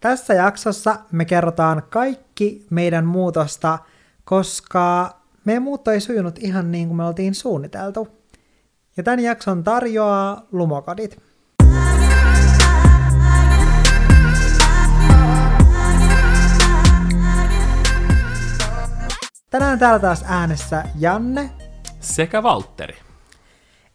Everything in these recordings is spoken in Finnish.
Tässä jaksossa me kerrotaan kaikki meidän muutosta, koska meidän muutto ei sujunut ihan niin kuin me oltiin suunniteltu. Ja tämän jakson tarjoaa Lumokodit. Tänään täällä taas äänessä Janne. Sekä Valtteri.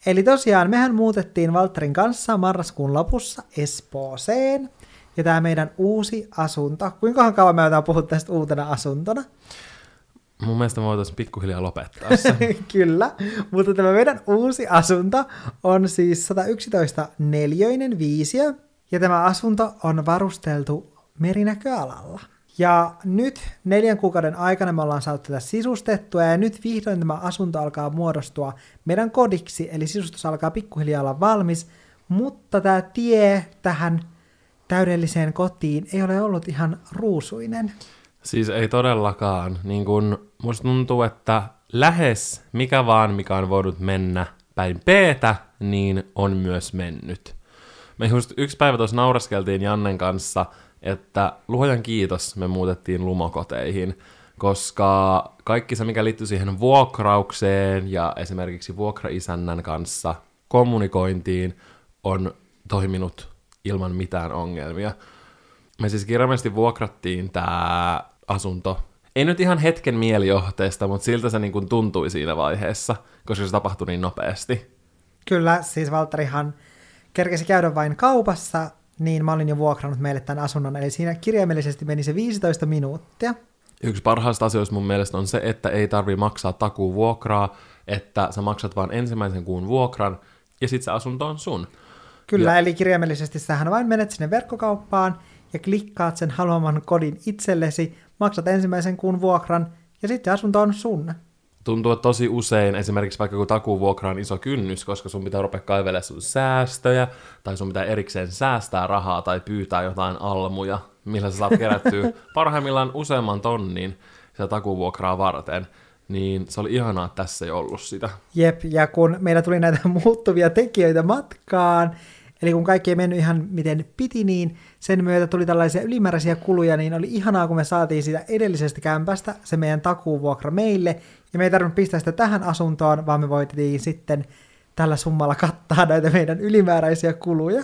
Eli tosiaan mehän muutettiin Valtterin kanssa marraskuun lopussa Espooseen. Ja tämä meidän uusi asunto. Kuinka kauan me otetaan puhua tästä uutena asuntona? Mun mielestä me voitaisiin pikkuhiljaa lopettaa se. Kyllä, mutta tämä meidän uusi asunto on siis 111 neliöinen viisiö, ja tämä asunto on varusteltu merinäköalalla. Ja nyt neljän kuukauden aikana me ollaan saatu tätä sisustettua, ja nyt vihdoin tämä asunto alkaa muodostua meidän kodiksi, eli sisustus alkaa pikkuhiljaa olla valmis, mutta tämä tie tähän täydelliseen kotiin ei ole ollut ihan ruusuinen. Siis ei todellakaan. Niin kun musta tuntuu, että lähes mikä vaan, mikä on voinut mennä päin p niin on myös mennyt. Me just yksi päivä tuossa nauraskeltiin Jannen kanssa, että luojan kiitos me muutettiin lumokoteihin, koska kaikki se, mikä liittyy siihen vuokraukseen ja esimerkiksi vuokraisännän kanssa kommunikointiin, on toiminut ilman mitään ongelmia. Me siis kirjallisesti vuokrattiin tämä asunto. Ei nyt ihan hetken mielijohteesta, mutta siltä se niin kuin tuntui siinä vaiheessa, koska se tapahtui niin nopeasti. Kyllä, siis Valtterihan kerkesi käydä vain kaupassa, niin mä olin jo vuokrannut meille tämän asunnon, eli siinä kirjaimellisesti meni se 15 minuuttia. Yksi parhaista asioista mun mielestä on se, että ei tarvi maksaa takuu vuokraa, että sä maksat vain ensimmäisen kuun vuokran, ja sitten se asunto on sun. Kyllä, ja... eli kirjaimellisesti sähän vain menet sinne verkkokauppaan ja klikkaat sen haluaman kodin itsellesi, maksat ensimmäisen kuun vuokran ja sitten asunto on sun. Tuntuu, että tosi usein esimerkiksi vaikka kun takuvuokra on iso kynnys, koska sun pitää rupea kaivelemaan sun säästöjä, tai sun pitää erikseen säästää rahaa tai pyytää jotain almuja, millä sä saat kerättyä parhaimmillaan useamman tonnin sitä takuvuokraa varten niin se oli ihanaa, että tässä ei ollut sitä. Jep, ja kun meillä tuli näitä muuttuvia tekijöitä matkaan, eli kun kaikki ei mennyt ihan miten piti, niin sen myötä tuli tällaisia ylimääräisiä kuluja, niin oli ihanaa, kun me saatiin siitä edellisestä kämpästä se meidän takuuvuokra meille, ja me ei tarvinnut pistää sitä tähän asuntoon, vaan me voitiin sitten tällä summalla kattaa näitä meidän ylimääräisiä kuluja.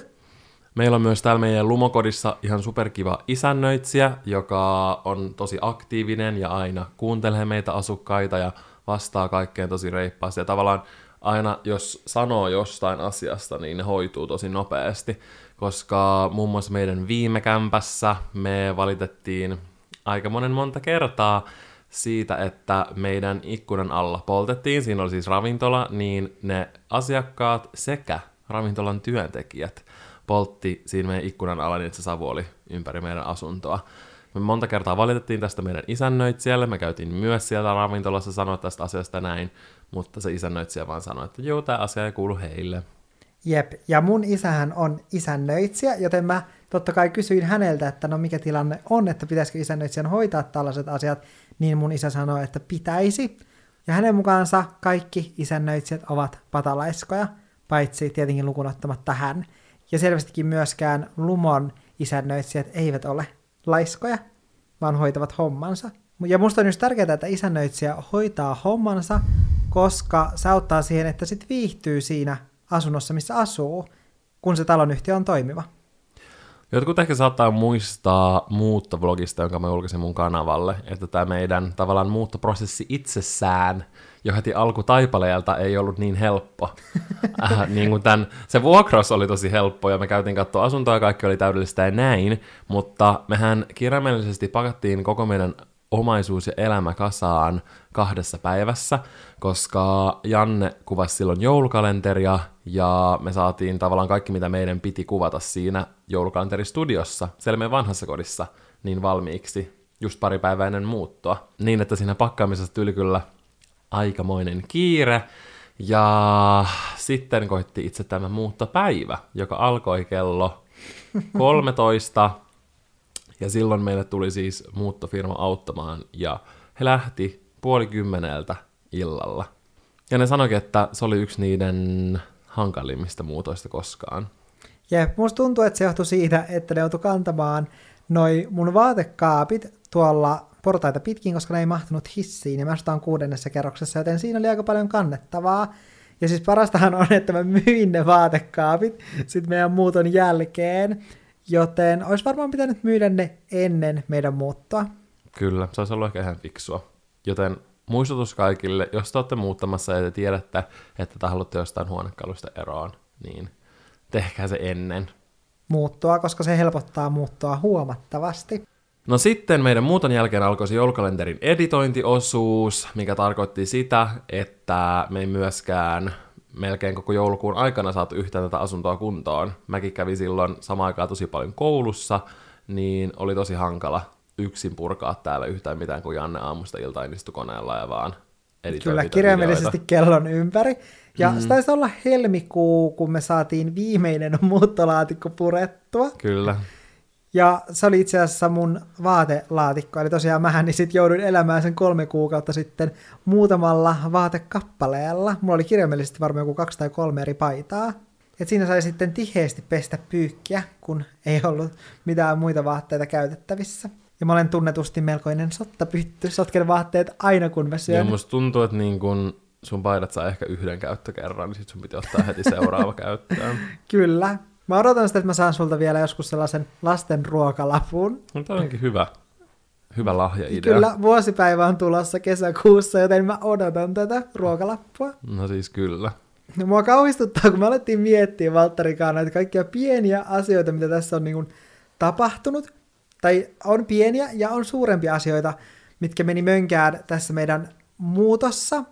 Meillä on myös täällä meidän lumokodissa ihan superkiva isännöitsijä, joka on tosi aktiivinen ja aina kuuntelee meitä asukkaita ja vastaa kaikkeen tosi reippaasti. Ja tavallaan aina jos sanoo jostain asiasta, niin ne hoituu tosi nopeasti, koska muun muassa meidän viime kämpässä me valitettiin aika monen monta kertaa siitä, että meidän ikkunan alla poltettiin, siinä oli siis ravintola, niin ne asiakkaat sekä ravintolan työntekijät poltti siinä meidän ikkunan alla, niin että se savu oli ympäri meidän asuntoa. Me monta kertaa valitettiin tästä meidän isännöitsijälle, me käytiin myös siellä ravintolassa sanoa tästä asiasta näin, mutta se isännöitsijä vaan sanoi, että joo, tämä asia ei kuulu heille. Jep, ja mun isähän on isännöitsijä, joten mä totta kai kysyin häneltä, että no mikä tilanne on, että pitäisikö isännöitsijän hoitaa tällaiset asiat, niin mun isä sanoi, että pitäisi. Ja hänen mukaansa kaikki isännöitsijät ovat patalaiskoja, paitsi tietenkin lukunottamatta hän. Ja selvästikin myöskään Lumon isännöitsijät eivät ole laiskoja, vaan hoitavat hommansa. Ja musta on just tärkeää, että isännöitsijä hoitaa hommansa, koska se auttaa siihen, että sit viihtyy siinä asunnossa, missä asuu, kun se talonyhtiö on toimiva. Jotkut ehkä saattaa muistaa muuttovlogista, jonka mä julkaisin mun kanavalle, että tämä meidän tavallaan muuttoprosessi itsessään jo heti alkutaipaleelta ei ollut niin helppo. äh, niin kuin tämän, se vuokraus oli tosi helppo ja me käytiin katsoa asuntoa ja kaikki oli täydellistä ja näin, mutta mehän kirjaimellisesti pakattiin koko meidän omaisuus ja elämä kasaan kahdessa päivässä, koska Janne kuvasi silloin joulukalenteria ja me saatiin tavallaan kaikki, mitä meidän piti kuvata siinä joulukalenteristudiossa, siellä meidän vanhassa kodissa, niin valmiiksi just pari päivää ennen muuttoa. Niin, että siinä pakkaamisessa tuli kyllä aikamoinen kiire. Ja sitten koitti itse tämä muuttopäivä, joka alkoi kello 13. ja silloin meille tuli siis muuttofirma auttamaan ja he lähti puoli kymmeneltä illalla. Ja ne sanoikin, että se oli yksi niiden hankalimmista muutoista koskaan. Ja musta tuntuu, että se johtui siitä, että ne joutui kantamaan noi mun vaatekaapit tuolla portaita pitkin, koska ne ei mahtunut hissiin, ja mä asutaan kuudennessa kerroksessa, joten siinä oli aika paljon kannettavaa. Ja siis parastahan on, että mä myin ne vaatekaapit sitten meidän muuton jälkeen, joten olisi varmaan pitänyt myydä ne ennen meidän muuttoa. Kyllä, se olisi ollut ehkä ihan fiksua. Joten muistutus kaikille, jos te olette muuttamassa ja te tiedätte, että te haluatte jostain huonekalusta eroon, niin tehkää se ennen. Muuttoa, koska se helpottaa muuttoa huomattavasti. No sitten meidän muuton jälkeen alkoi se joulukalenterin editointiosuus, mikä tarkoitti sitä, että me ei myöskään melkein koko joulukuun aikana saatu yhtään tätä asuntoa kuntoon. Mäkin kävin silloin samaan aikaan tosi paljon koulussa, niin oli tosi hankala yksin purkaa täällä yhtään mitään, kun Janne aamusta iltaan istui koneella ja vaan Kyllä, kirjaimellisesti videoita. kellon ympäri. Ja mm. se taisi olla helmikuu, kun me saatiin viimeinen muuttolaatikko purettua. Kyllä. Ja se oli itse asiassa mun vaatelaatikko, eli tosiaan mähän niin sit jouduin elämään sen kolme kuukautta sitten muutamalla vaatekappaleella. Mulla oli kirjaimellisesti varmaan joku kaksi tai kolme eri paitaa. Et siinä sai sitten tiheesti pestä pyykkiä, kun ei ollut mitään muita vaatteita käytettävissä. Ja mä olen tunnetusti melkoinen sottapytty, sotken vaatteet aina kun mä Ja syön. musta tuntuu, että niin kun sun paidat saa ehkä yhden käyttökerran, niin sit sun piti ottaa heti seuraava käyttöön. Kyllä. Mä odotan sitä, että mä saan sulta vielä joskus sellaisen lasten ruokalapun. No, tämä onkin hyvä, hyvä lahjaidea. Kyllä, vuosipäivä on tulossa kesäkuussa, joten mä odotan tätä ruokalappua. No siis kyllä. No, mua kauhistuttaa, kun me alettiin miettiä Valttarikaan näitä kaikkia pieniä asioita, mitä tässä on niin kuin tapahtunut. Tai on pieniä ja on suurempia asioita, mitkä meni mönkään tässä meidän muutossa.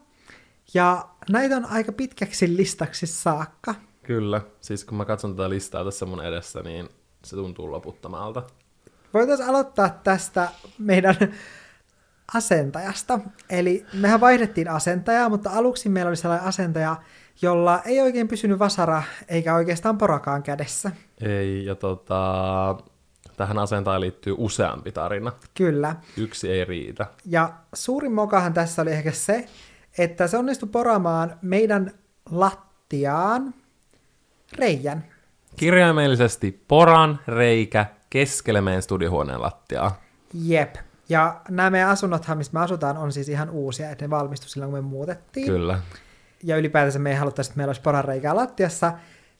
Ja näitä on aika pitkäksi listaksi saakka. Kyllä. Siis kun mä katson tätä listaa tässä mun edessä, niin se tuntuu loputtomalta. Voitaisiin aloittaa tästä meidän asentajasta. Eli mehän vaihdettiin asentajaa, mutta aluksi meillä oli sellainen asentaja, jolla ei oikein pysynyt vasara eikä oikeastaan porakaan kädessä. Ei, ja tota, tähän asentaan liittyy useampi tarina. Kyllä. Yksi ei riitä. Ja suurin mokahan tässä oli ehkä se, että se onnistui poraamaan meidän lattiaan reijän. Kirjaimellisesti poran reikä keskelle meidän studiohuoneen lattiaa. Jep. Ja nämä meidän asunnothan, missä me asutaan, on siis ihan uusia, että ne valmistui silloin, kun me muutettiin. Kyllä. ja ylipäätänsä me ei haluttaisi, että meillä olisi poranreikää lattiassa,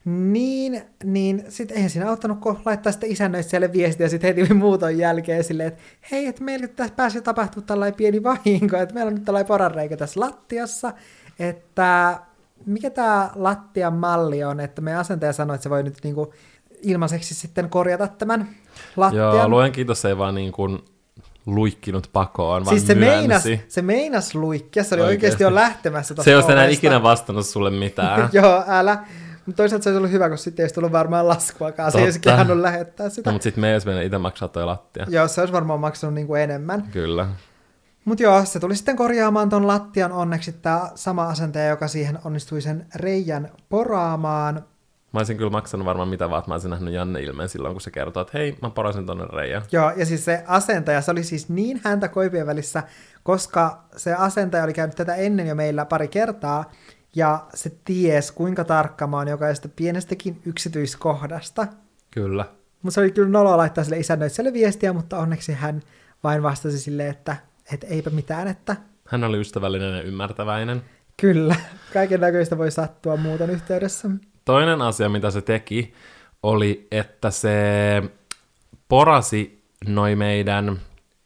niin, niin sitten eihän siinä auttanut, kun laittaa sitten isännöitsijälle viestiä sitten heti muuton jälkeen silleen, että hei, että meillä tässä pääsi tapahtua tällainen pieni vahinko, että meillä on nyt tällainen poranreikä tässä lattiassa, että mikä tämä lattian malli on, että meidän asentaja sanoi, että se voi nyt niinku ilmaiseksi sitten korjata tämän lattian. Joo, luen kiitos, ei vaan niin kuin luikkinut pakoon, vaan siis se myönsi. meinas, se meinas luikkia, se oli Oikeesti. oikeasti jo lähtemässä Se ei ole enää ikinä vastannut sulle mitään. Joo, älä. Mutta toisaalta se olisi ollut hyvä, kun sitten ei olisi tullut varmaan laskuakaan. Se ei olisi Totta. kehannut lähettää sitä. no, mutta sitten me ei olisi mennyt itse maksaa toi lattia. Joo, se olisi varmaan maksanut niinku enemmän. Kyllä. Mutta joo, se tuli sitten korjaamaan ton lattian onneksi tämä sama asentaja, joka siihen onnistui sen reijän poraamaan. Mä olisin kyllä maksanut varmaan mitä vaan, mä olisin nähnyt Janne ilmeen silloin, kun se kertoo, että hei, mä porasin tonne reijän. Joo, ja siis se asentaja, se oli siis niin häntä koipien välissä, koska se asentaja oli käynyt tätä ennen jo meillä pari kertaa, ja se ties, kuinka tarkka mä oon jokaisesta pienestäkin yksityiskohdasta. Kyllä. Mutta se oli kyllä noloa laittaa sille isännöitsijälle viestiä, mutta onneksi hän vain vastasi silleen, että, että eipä mitään, että Hän oli ystävällinen ja ymmärtäväinen. kyllä, kaiken näköistä voi sattua muuton yhteydessä. Toinen asia, mitä se teki, oli, että se porasi noi meidän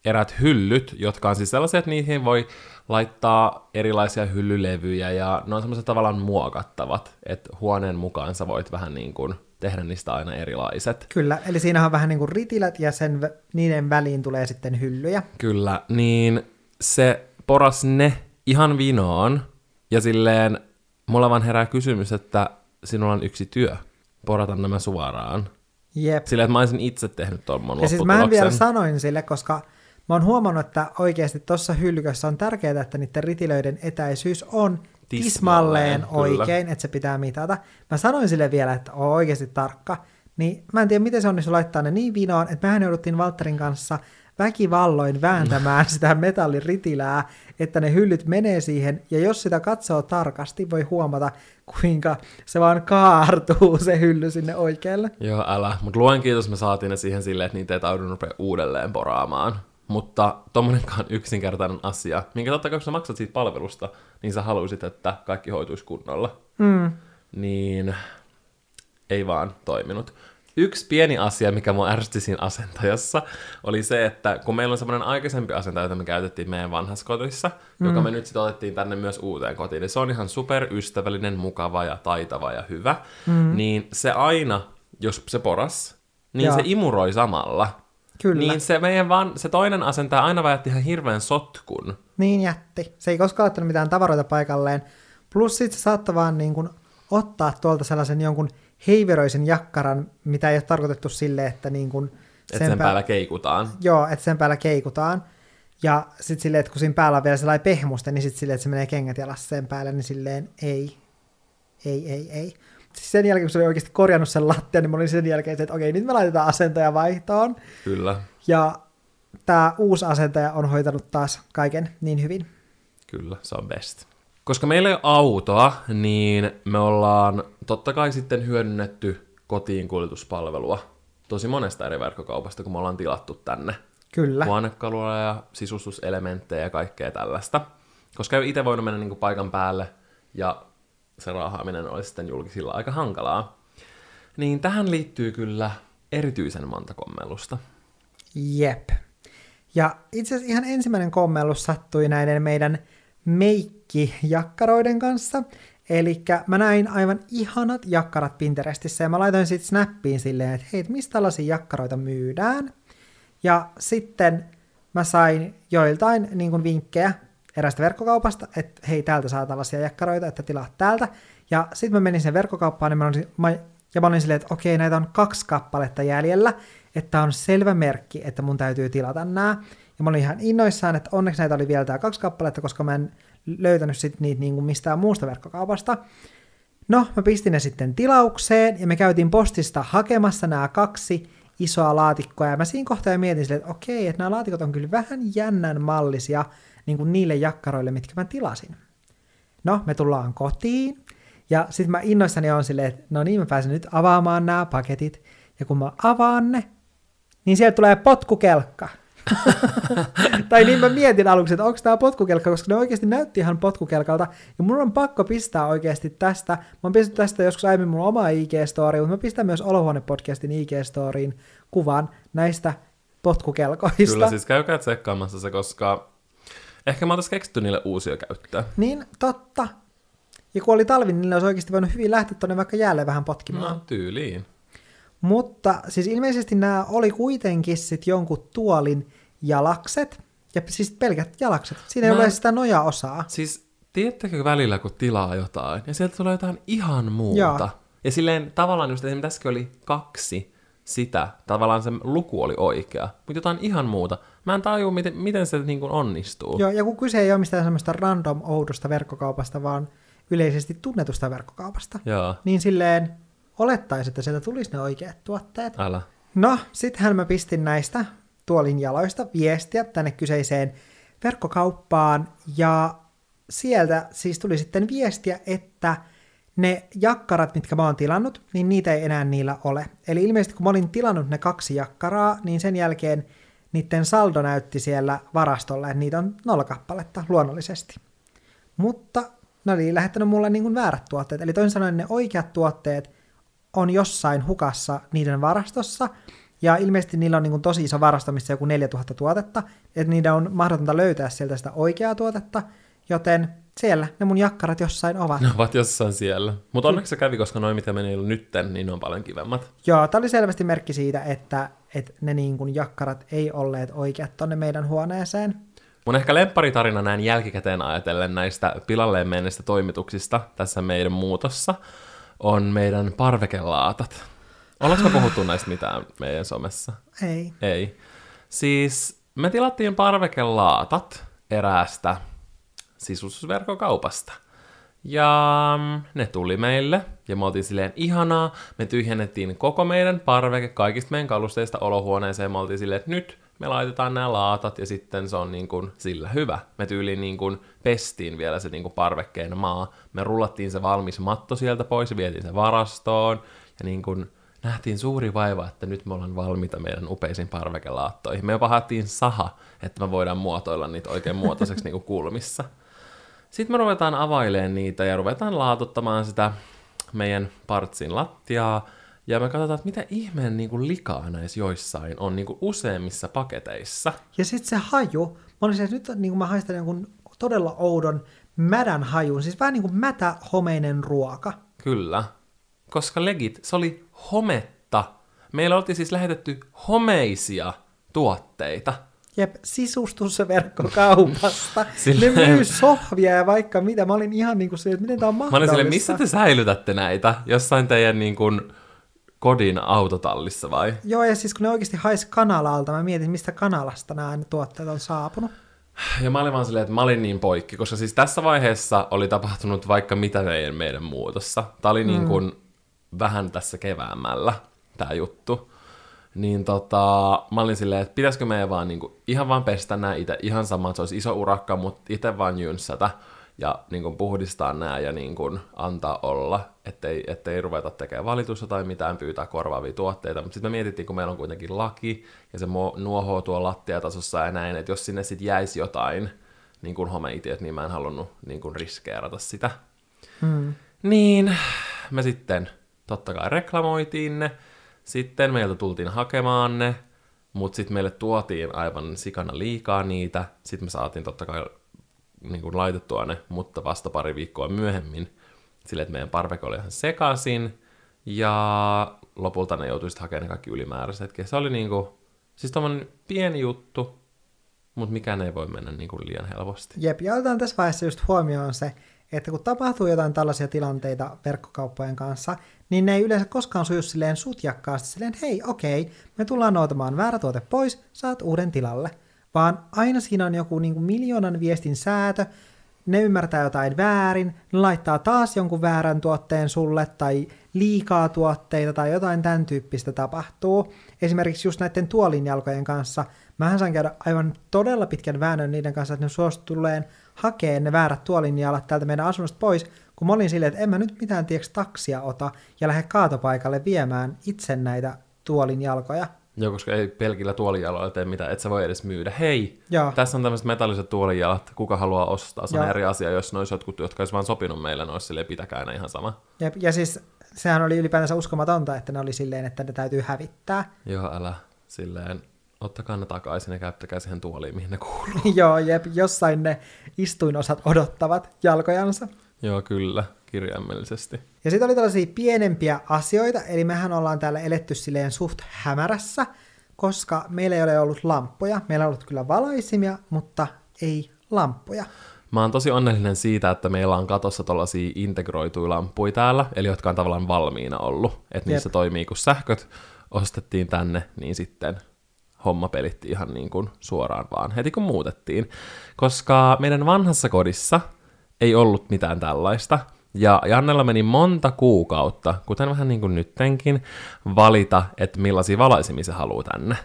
erät hyllyt, jotka on siis sellaisia, että niihin voi laittaa erilaisia hyllylevyjä ja ne on semmoiset tavallaan muokattavat, että huoneen mukaan sä voit vähän niin kuin tehdä niistä aina erilaiset. Kyllä, eli siinä on vähän niin kuin ritilät ja sen, niiden väliin tulee sitten hyllyjä. Kyllä, niin se poras ne ihan vinoon ja silleen mulla vaan herää kysymys, että sinulla on yksi työ, porata nämä suoraan. Jep. Silleen, että mä olisin itse tehnyt tuon mun Ja siis mä vielä sanoin sille, koska mä oon huomannut, että oikeasti tuossa hyllykössä on tärkeää, että niiden ritilöiden etäisyys on Tismalleen, tismalleen oikein, että se pitää mitata. Mä sanoin sille vielä, että on oikeasti tarkka. Niin mä en tiedä, miten se onnistui laittaa ne niin vinoon, että mehän jouduttiin Valtterin kanssa väkivalloin vääntämään sitä metalliritilää, että ne hyllyt menee siihen, ja jos sitä katsoo tarkasti, voi huomata, kuinka se vaan kaartuu se hylly sinne oikealle. Joo, älä. Mutta luen kiitos, me saatiin ne siihen silleen, että niitä ei taudun rupea uudelleen poraamaan. Mutta tommonenkaan yksinkertainen asia, minkä totta kai kun sä maksat siitä palvelusta, niin sä haluaisit, että kaikki hoituisi kunnolla. Mm. Niin ei vaan toiminut. Yksi pieni asia, mikä mua ärsytti siinä asentajassa, oli se, että kun meillä on semmoinen aikaisempi asentaja, jota me käytettiin meidän vanhassa kodissa, mm. joka me nyt sitten otettiin tänne myös uuteen kotiin, niin se on ihan superystävällinen, mukava ja taitava ja hyvä, mm. niin se aina, jos se poras, niin Joo. se imuroi samalla. Kyllä. Niin se meidän vaan, se toinen asentaja aina väitti ihan hirveän sotkun. Niin jätti. Se ei koskaan ottanut mitään tavaroita paikalleen. Plus sitten se saattoi vaan niin kuin ottaa tuolta sellaisen jonkun heiveröisen jakkaran, mitä ei ole tarkoitettu sille, että niin kuin sen, sen päällä, päällä keikutaan. Joo, että sen päällä keikutaan. Ja sitten silleen, että kun siinä päällä on vielä sellainen pehmuste, niin sitten silleen, että se menee kengät jalassa sen päälle, niin silleen ei, ei, ei, ei. Sen jälkeen, kun se oli oikeasti korjannut sen lattian, niin mä olin sen jälkeen, että okei, nyt me laitetaan asentaja vaihtoon. Kyllä. Ja tämä uusi asentaja on hoitanut taas kaiken niin hyvin. Kyllä, se on best. Koska meillä ei ole autoa, niin me ollaan totta kai sitten hyödynnetty kotiin kuljetuspalvelua tosi monesta eri verkkokaupasta, kun me ollaan tilattu tänne. Kyllä. Huonekaluja ja sisustuselementtejä ja kaikkea tällaista. Koska ei itse voinut mennä niin paikan päälle ja se raahaaminen olisi sitten julkisilla aika hankalaa. Niin tähän liittyy kyllä erityisen monta kommellusta. Jep. Ja itse asiassa ihan ensimmäinen kommellus sattui näiden meidän meikki-jakkaroiden kanssa. Eli mä näin aivan ihanat jakkarat Pinterestissä ja mä laitoin sitten snappiin silleen, että hei, mistä tällaisia jakkaroita myydään? Ja sitten mä sain joiltain niin kuin vinkkejä erästä verkkokaupasta, että hei, täältä saa tällaisia jakkaroita, että tilaa täältä. Ja sitten mä menin sen verkkokauppaan niin mä olin, mä, ja mä olin silleen, että okei, näitä on kaksi kappaletta jäljellä, että on selvä merkki, että mun täytyy tilata nämä. Ja mä olin ihan innoissaan, että onneksi näitä oli vielä tää kaksi kappaletta, koska mä en löytänyt sit niitä niin kuin mistään muusta verkkokaupasta. No, mä pistin ne sitten tilaukseen, ja me käytiin postista hakemassa nämä kaksi isoa laatikkoa, ja mä siinä kohtaa mietin silleen, että okei, että nämä laatikot on kyllä vähän jännän mallisia niin kuin niille jakkaroille, mitkä mä tilasin. No, me tullaan kotiin, ja sitten mä innoissani on silleen, että no niin, mä pääsen nyt avaamaan nämä paketit, ja kun mä avaan ne, niin sieltä tulee potkukelkka. tai niin mä mietin aluksi, että onko tämä potkukelkka, koska ne oikeasti näytti ihan potkukelkalta, ja mun on pakko pistää oikeasti tästä. Mä oon pistänyt tästä joskus aiemmin mun oma IG-story, mutta mä pistän myös Olohuone-podcastin IG-storiin kuvan näistä potkukelkoista. Kyllä, siis käykää tsekkaamassa se, koska ehkä mä oon keksitty niille uusia käyttöä. Niin, totta. Ja kun oli talvi, niin niille olisi oikeasti voinut hyvin lähteä tuonne vaikka jäälle vähän potkimaan. No, tyyliin. Mutta siis ilmeisesti nämä oli kuitenkin sitten jonkun tuolin jalakset, ja siis pelkät jalakset. Siinä Mä... ei ole sitä nojaosaa. Siis tiedättekö välillä, kun tilaa jotain, ja sieltä tulee jotain ihan muuta. Joo. Ja silleen tavallaan just, että tässäkin oli kaksi sitä, tavallaan se luku oli oikea, mutta jotain ihan muuta. Mä en tajua, miten, miten se niin kuin onnistuu. Joo, ja kun kyse ei ole mistään semmoista random oudosta verkkokaupasta, vaan yleisesti tunnetusta verkkokaupasta, Joo. niin silleen olettaisi, että sieltä tulisi ne oikeat tuotteet. Älä. No, sittenhän mä pistin näistä tuolin jaloista viestiä tänne kyseiseen verkkokauppaan, ja sieltä siis tuli sitten viestiä, että ne jakkarat, mitkä mä oon tilannut, niin niitä ei enää niillä ole. Eli ilmeisesti kun mä olin tilannut ne kaksi jakkaraa, niin sen jälkeen niiden saldo näytti siellä varastolla, että niitä on nolla kappaletta luonnollisesti. Mutta ne oli lähettänyt mulle niin kuin väärät tuotteet. Eli toisin sanoen ne oikeat tuotteet on jossain hukassa niiden varastossa, ja ilmeisesti niillä on niin kuin tosi iso varasto, missä joku 4000 tuotetta, että niiden on mahdotonta löytää sieltä sitä oikeaa tuotetta, joten siellä ne mun jakkarat jossain ovat. Ne ovat jossain siellä. Mutta onneksi se kävi, koska noin mitä meni nytten, niin ne on paljon kivemmat. Joo, tämä oli selvästi merkki siitä, että, että ne niin kuin jakkarat ei olleet oikeat tonne meidän huoneeseen. Mun ehkä lempparitarina näin jälkikäteen ajatellen näistä pilalleen menneistä toimituksista tässä meidän muutossa on meidän parvekelaatat. Ollaanko me puhuttu näistä mitään meidän somessa? Ei. Ei. Siis me tilattiin parvekelaatat eräästä sisustusverkkokaupasta. Ja ne tuli meille, ja me oltiin silleen ihanaa, me tyhjennettiin koko meidän parveke kaikista meidän kalusteista olohuoneeseen, me oltiin silleen, että nyt me laitetaan nämä laatat ja sitten se on niin kuin sillä hyvä. Me tyyliin niin kuin pestiin vielä se niin kuin parvekkeen maa. Me rullattiin se valmis matto sieltä pois ja vietiin se varastoon. Ja niin kuin nähtiin suuri vaiva, että nyt me ollaan valmiita meidän upeisiin parvekelaattoihin. Me jopa haettiin saha, että me voidaan muotoilla niitä oikein muotoiseksi niin kuin kulmissa. Sitten me ruvetaan availemaan niitä ja ruvetaan laatuttamaan sitä meidän partsin lattiaa. Ja me katsotaan, että mitä ihmeen niin kuin likaa näissä joissain on niin kuin useimmissa paketeissa. Ja sitten se haju, mä olin se, että nyt niin kuin mä haistan jonkun todella oudon mädän hajun, siis vähän niin kuin mätä homeinen ruoka. Kyllä. Koska legit, se oli hometta. Meillä oltiin siis lähetetty homeisia tuotteita. Jep, sisustusverkkokaupasta. Silleen- ne myy sohvia ja vaikka mitä. Mä olin ihan niin kuin se, että miten tää on Mä olin mahdollista. silleen, missä te säilytätte näitä? Jossain teidän niin kuin, kodin autotallissa vai? Joo, ja siis kun ne oikeasti haisi kanalalta, mä mietin, mistä kanalasta nämä tuotteet on saapunut. Ja mä olin vaan silleen, että mä olin niin poikki, koska siis tässä vaiheessa oli tapahtunut vaikka mitä meidän, meidän muutossa. Tää oli niin kuin vähän tässä keväämällä, tää juttu. Niin tota, mä olin silleen, että pitäisikö meidän vaan niinku, ihan vaan pestä nää itse, ihan sama, että se olisi iso urakka, mutta itse vaan jynssätä ja niin kuin puhdistaa nää ja niin kuin antaa olla, ettei, ettei ruveta tekemään valitusta tai mitään pyytää korvaavia tuotteita. Mutta sitten me mietittiin, kun meillä on kuitenkin laki ja se nuohoo tuo lattiatasossa ja näin, että jos sinne sitten jäisi jotain niin kuin homeitiöt, niin mä en halunnut niin kuin riskeerata sitä. Hmm. Niin, me sitten totta kai reklamoitiin ne. Sitten meiltä tultiin hakemaan ne, mutta sitten meille tuotiin aivan sikana liikaa niitä. Sitten me saatiin totta kai niin kuin laitettua ne, mutta vasta pari viikkoa myöhemmin. Sille, että meidän parveke oli ihan sekaisin. Ja lopulta ne joutui hakemaan ne kaikki ylimääräisetkin. Se oli niinku, siis tommonen pieni juttu, mutta mikään ei voi mennä niinku liian helposti. Jep, ja otetaan tässä vaiheessa just huomioon se, että kun tapahtuu jotain tällaisia tilanteita verkkokauppojen kanssa, niin ne ei yleensä koskaan suju silleen sutjakkaasti silleen, hei, okei, me tullaan otamaan väärä tuote pois, saat uuden tilalle. Vaan aina siinä on joku niin kuin miljoonan viestin säätö, ne ymmärtää jotain väärin, ne laittaa taas jonkun väärän tuotteen sulle, tai liikaa tuotteita, tai jotain tämän tyyppistä tapahtuu. Esimerkiksi just näiden tuolinjalkojen kanssa, mähän saan käydä aivan todella pitkän väännön niiden kanssa, että ne suostuleen hakee ne väärät tuolinjalat täältä meidän asunnosta pois, kun mä olin silleen, että en mä nyt mitään tieks taksia ota ja lähde kaatopaikalle viemään itse näitä tuolinjalkoja. Joo, koska ei pelkillä tuolijaloilla tee mitään, et sä voi edes myydä. Hei, Joo. tässä on tämmöiset metalliset tuolijalat, kuka haluaa ostaa? Se on Joo. eri asia, jos ne olisi jotkut, jotka olisi vaan sopinut meille, ne olisi silleen, pitäkää ne ihan sama. Ja, ja siis sehän oli ylipäätänsä uskomatonta, että ne oli silleen, että ne täytyy hävittää. Joo, älä silleen, ottakaa ne takaisin ja käyttäkää siihen tuoliin, mihin ne kuuluu. Joo, jep, jossain ne istuinosat odottavat jalkojansa. Joo, kyllä, kirjaimellisesti. Ja sitten oli tällaisia pienempiä asioita, eli mehän ollaan täällä eletty silleen suht hämärässä, koska meillä ei ole ollut lamppuja. Meillä on ollut kyllä valaisimia, mutta ei lamppuja. Mä oon tosi onnellinen siitä, että meillä on katossa tollasia integroituja lampuja täällä, eli jotka on tavallaan valmiina ollut. Että niissä toimii, kun sähköt ostettiin tänne, niin sitten homma pelitti ihan niin kuin suoraan vaan heti kun muutettiin. Koska meidän vanhassa kodissa ei ollut mitään tällaista. Ja Jannella meni monta kuukautta, kuten vähän niin kuin nyttenkin, valita, että millaisia valaisimia se haluaa tänne.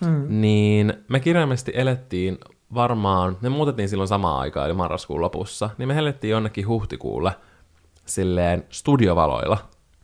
Mm. Niin me kirjaimellisesti elettiin varmaan, me muutettiin silloin samaan aikaan, eli marraskuun lopussa, niin me elettiin jonnekin huhtikuulle silleen studiovaloilla.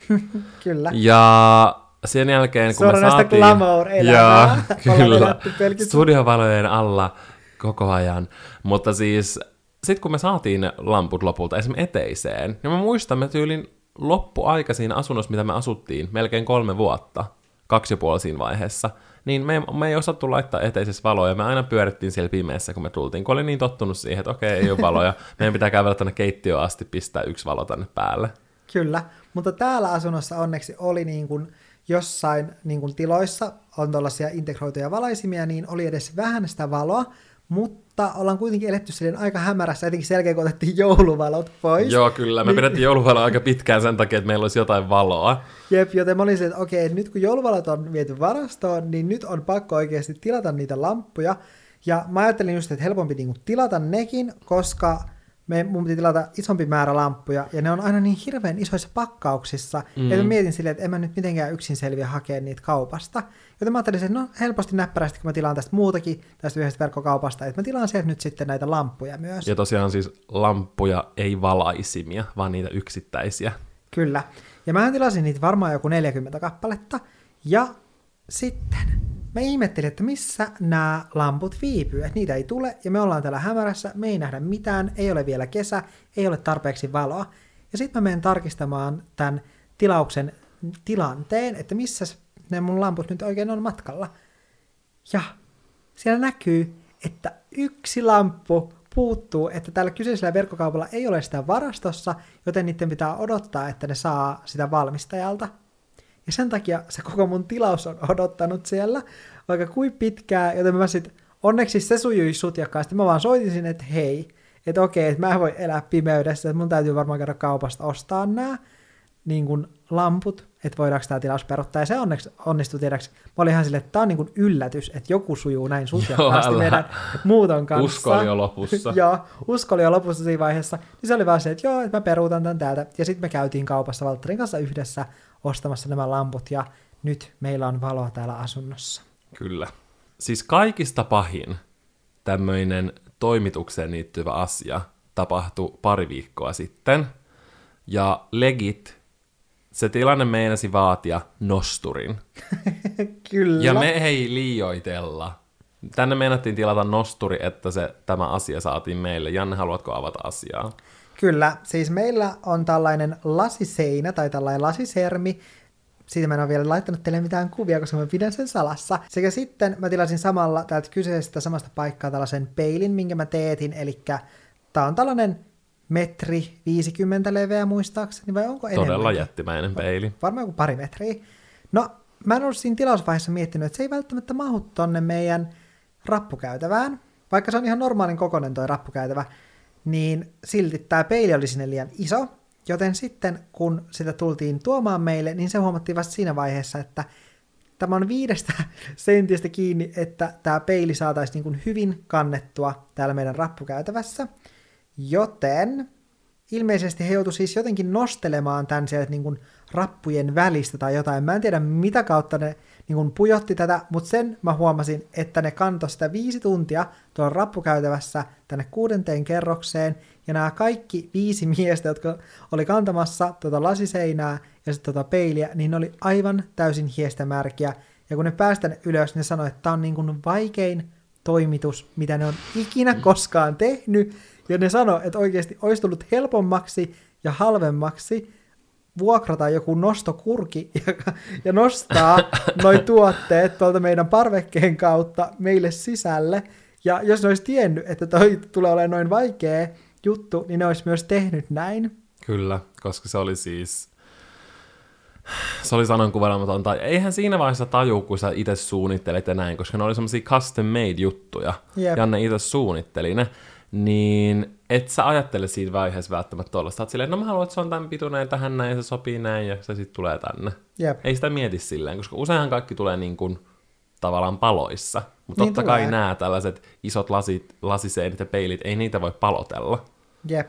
Kyllä. Ja sen jälkeen, kun me saatiin... glamour-elämää. Kyllä. Studiovalojen alla koko ajan. Mutta siis, sitten kun me saatiin lamput lopulta esimerkiksi eteiseen, niin mä muistan, me tyylin loppuaika siinä asunnossa, mitä me asuttiin, melkein kolme vuotta, kaksi ja puoli siinä vaiheessa, niin me, me ei osattu laittaa eteisessä valoja, me aina pyörittiin siellä pimeässä, kun me tultiin, kun oli niin tottunut siihen, että okei, ei ole valoja, meidän pitää kävellä tänne keittiöön asti, pistää yksi valo tänne päälle. Kyllä, mutta täällä asunnossa onneksi oli niin kuin jossain niin kuin tiloissa on tällaisia integroituja valaisimia, niin oli edes vähän sitä valoa, mutta ollaan kuitenkin eletty silleen aika hämärässä, etenkin sen jälkeen, kun otettiin jouluvalot pois. Joo, kyllä, me Niin- pidettiin jouluvaloa aika pitkään sen takia, että meillä olisi jotain valoa. Jep, joten mä olin silleen, että okei, nyt kun jouluvalot on viety varastoon, niin nyt on pakko oikeasti tilata niitä lamppuja. Ja mä ajattelin just, että helpompi niinku tilata nekin, koska me, mun piti tilata isompi määrä lamppuja, ja ne on aina niin hirveän isoissa pakkauksissa, mm. että mä mietin silleen, että en mä nyt mitenkään yksin selviä hakea niitä kaupasta. Joten mä ajattelin, että no helposti näppärästi, kun mä tilaan tästä muutakin, tästä yhdestä verkkokaupasta, että mä tilaan sieltä nyt sitten näitä lamppuja myös. Ja tosiaan siis lamppuja, ei valaisimia, vaan niitä yksittäisiä. Kyllä. Ja mä tilasin niitä varmaan joku 40 kappaletta, ja sitten mä ihmettelin, että missä nämä lamput viipyy, että niitä ei tule, ja me ollaan täällä hämärässä, me ei nähdä mitään, ei ole vielä kesä, ei ole tarpeeksi valoa. Ja sitten mä menen tarkistamaan tämän tilauksen tilanteen, että missä ne mun lamput nyt oikein on matkalla. Ja siellä näkyy, että yksi lamppu puuttuu, että tällä kyseisellä verkkokaupalla ei ole sitä varastossa, joten niiden pitää odottaa, että ne saa sitä valmistajalta. Ja sen takia se koko mun tilaus on odottanut siellä, vaikka kuin pitkään, joten mä sit, onneksi se sujui sutjakkaasti, mä vaan soitin sinne, että hei, että okei, että mä voi elää pimeydessä, että mun täytyy varmaan käydä kaupasta ostaa nämä niin kuin lamput, että voidaanko tämä tilaus peruttaa, ja se onneksi onnistui tiedäksi. Mä olin ihan silleen, että tämä on niin kuin yllätys, että joku sujuu näin sutjakkaasti meidän muuton kanssa. Usko oli jo lopussa. joo, usko oli jo lopussa siinä vaiheessa. Niin se oli vaan se, että joo, että mä peruutan tämän täältä. Ja sitten me käytiin kaupassa Valtterin kanssa yhdessä ostamassa nämä lamput, ja nyt meillä on valoa täällä asunnossa. Kyllä. Siis kaikista pahin tämmöinen toimitukseen liittyvä asia tapahtui pari viikkoa sitten, ja legit se tilanne meinasi vaatia nosturin. Kyllä. Ja me ei liioitella. Tänne meinattiin tilata nosturi, että se, tämä asia saatiin meille. Janne, haluatko avata asiaa? Kyllä, siis meillä on tällainen lasiseinä tai tällainen lasisermi. Siitä mä en ole vielä laittanut teille mitään kuvia, koska mä pidän sen salassa. Sekä sitten mä tilasin samalla täältä kyseisestä samasta paikkaa tällaisen peilin, minkä mä teetin. Eli tää on tällainen metri 50 leveä muistaakseni, vai onko enemmän? Todella jättimäinen peili. Varmaan joku pari metriä. No, mä en ollut siinä tilausvaiheessa miettinyt, että se ei välttämättä mahu tonne meidän rappukäytävään, vaikka se on ihan normaalin kokonen toi rappukäytävä, niin silti tämä peili oli sinne liian iso, joten sitten kun sitä tultiin tuomaan meille, niin se huomattiin vasta siinä vaiheessa, että tämä on viidestä sentistä kiinni, että tämä peili saataisiin niin hyvin kannettua täällä meidän rappukäytävässä. Joten ilmeisesti he joutuivat siis jotenkin nostelemaan tämän sieltä niin kuin rappujen välistä tai jotain. Mä en tiedä, mitä kautta ne niin kuin pujotti tätä, mutta sen mä huomasin, että ne kantoi sitä viisi tuntia tuolla rappukäytävässä tänne kuudenteen kerrokseen, ja nämä kaikki viisi miestä, jotka oli kantamassa tuota lasiseinää ja sitten tuota peiliä, niin ne oli aivan täysin hiestämärkiä, ja kun ne päästään ylös, ne sanoi, että tämä on niin kuin vaikein toimitus, mitä ne on ikinä koskaan tehnyt, ja ne sanoi, että oikeasti olisi tullut helpommaksi ja halvemmaksi vuokrata joku nostokurki ja, ja nostaa noi tuotteet tuolta meidän parvekkeen kautta meille sisälle. Ja jos ne olisi tiennyt, että toi tulee olemaan noin vaikea juttu, niin ne olisi myös tehnyt näin. Kyllä, koska se oli siis... Se oli sanankuvailematonta. Eihän siinä vaiheessa taju, kun sä itse suunnittelit ja näin, koska ne oli semmoisia custom made juttuja. Yep. Janne itse suunnitteli ne niin et sä ajattele siitä vaiheessa välttämättä tuollaista. Sä silleen, no mä haluan, että se on tämän pituinen tähän näin, ja se sopii näin, ja se sitten tulee tänne. Jep. Ei sitä mieti silleen, koska useinhan kaikki tulee niin kuin tavallaan paloissa. Mutta niin totta tulee. kai nämä tällaiset isot lasit, lasiseinit ja peilit, ei niitä voi palotella. Jep.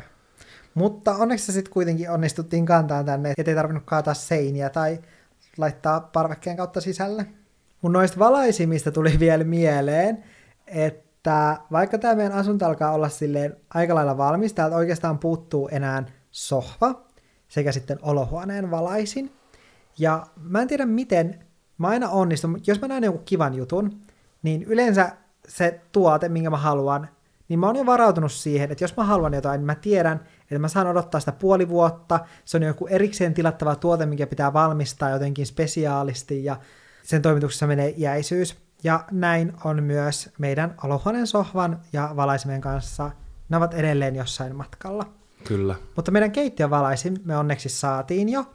Mutta onneksi se sitten kuitenkin onnistuttiin kantaa tänne, ettei tarvinnut kaataa seiniä tai laittaa parvekkeen kautta sisälle. Mun noista valaisimista tuli vielä mieleen, että vaikka tämä meidän asunto alkaa olla silleen aika lailla valmis, täältä oikeastaan puuttuu enää sohva sekä sitten olohuoneen valaisin. Ja mä en tiedä miten, mä aina onnistun, jos mä näen joku kivan jutun, niin yleensä se tuote, minkä mä haluan, niin mä oon jo varautunut siihen, että jos mä haluan jotain, niin mä tiedän, että mä saan odottaa sitä puoli vuotta, se on joku erikseen tilattava tuote, mikä pitää valmistaa jotenkin spesiaalisti, ja sen toimituksessa menee iäisyys. Ja näin on myös meidän olohuoneen sohvan ja valaisimen kanssa. Ne ovat edelleen jossain matkalla. Kyllä. Mutta meidän keittiövalaisin me onneksi saatiin jo.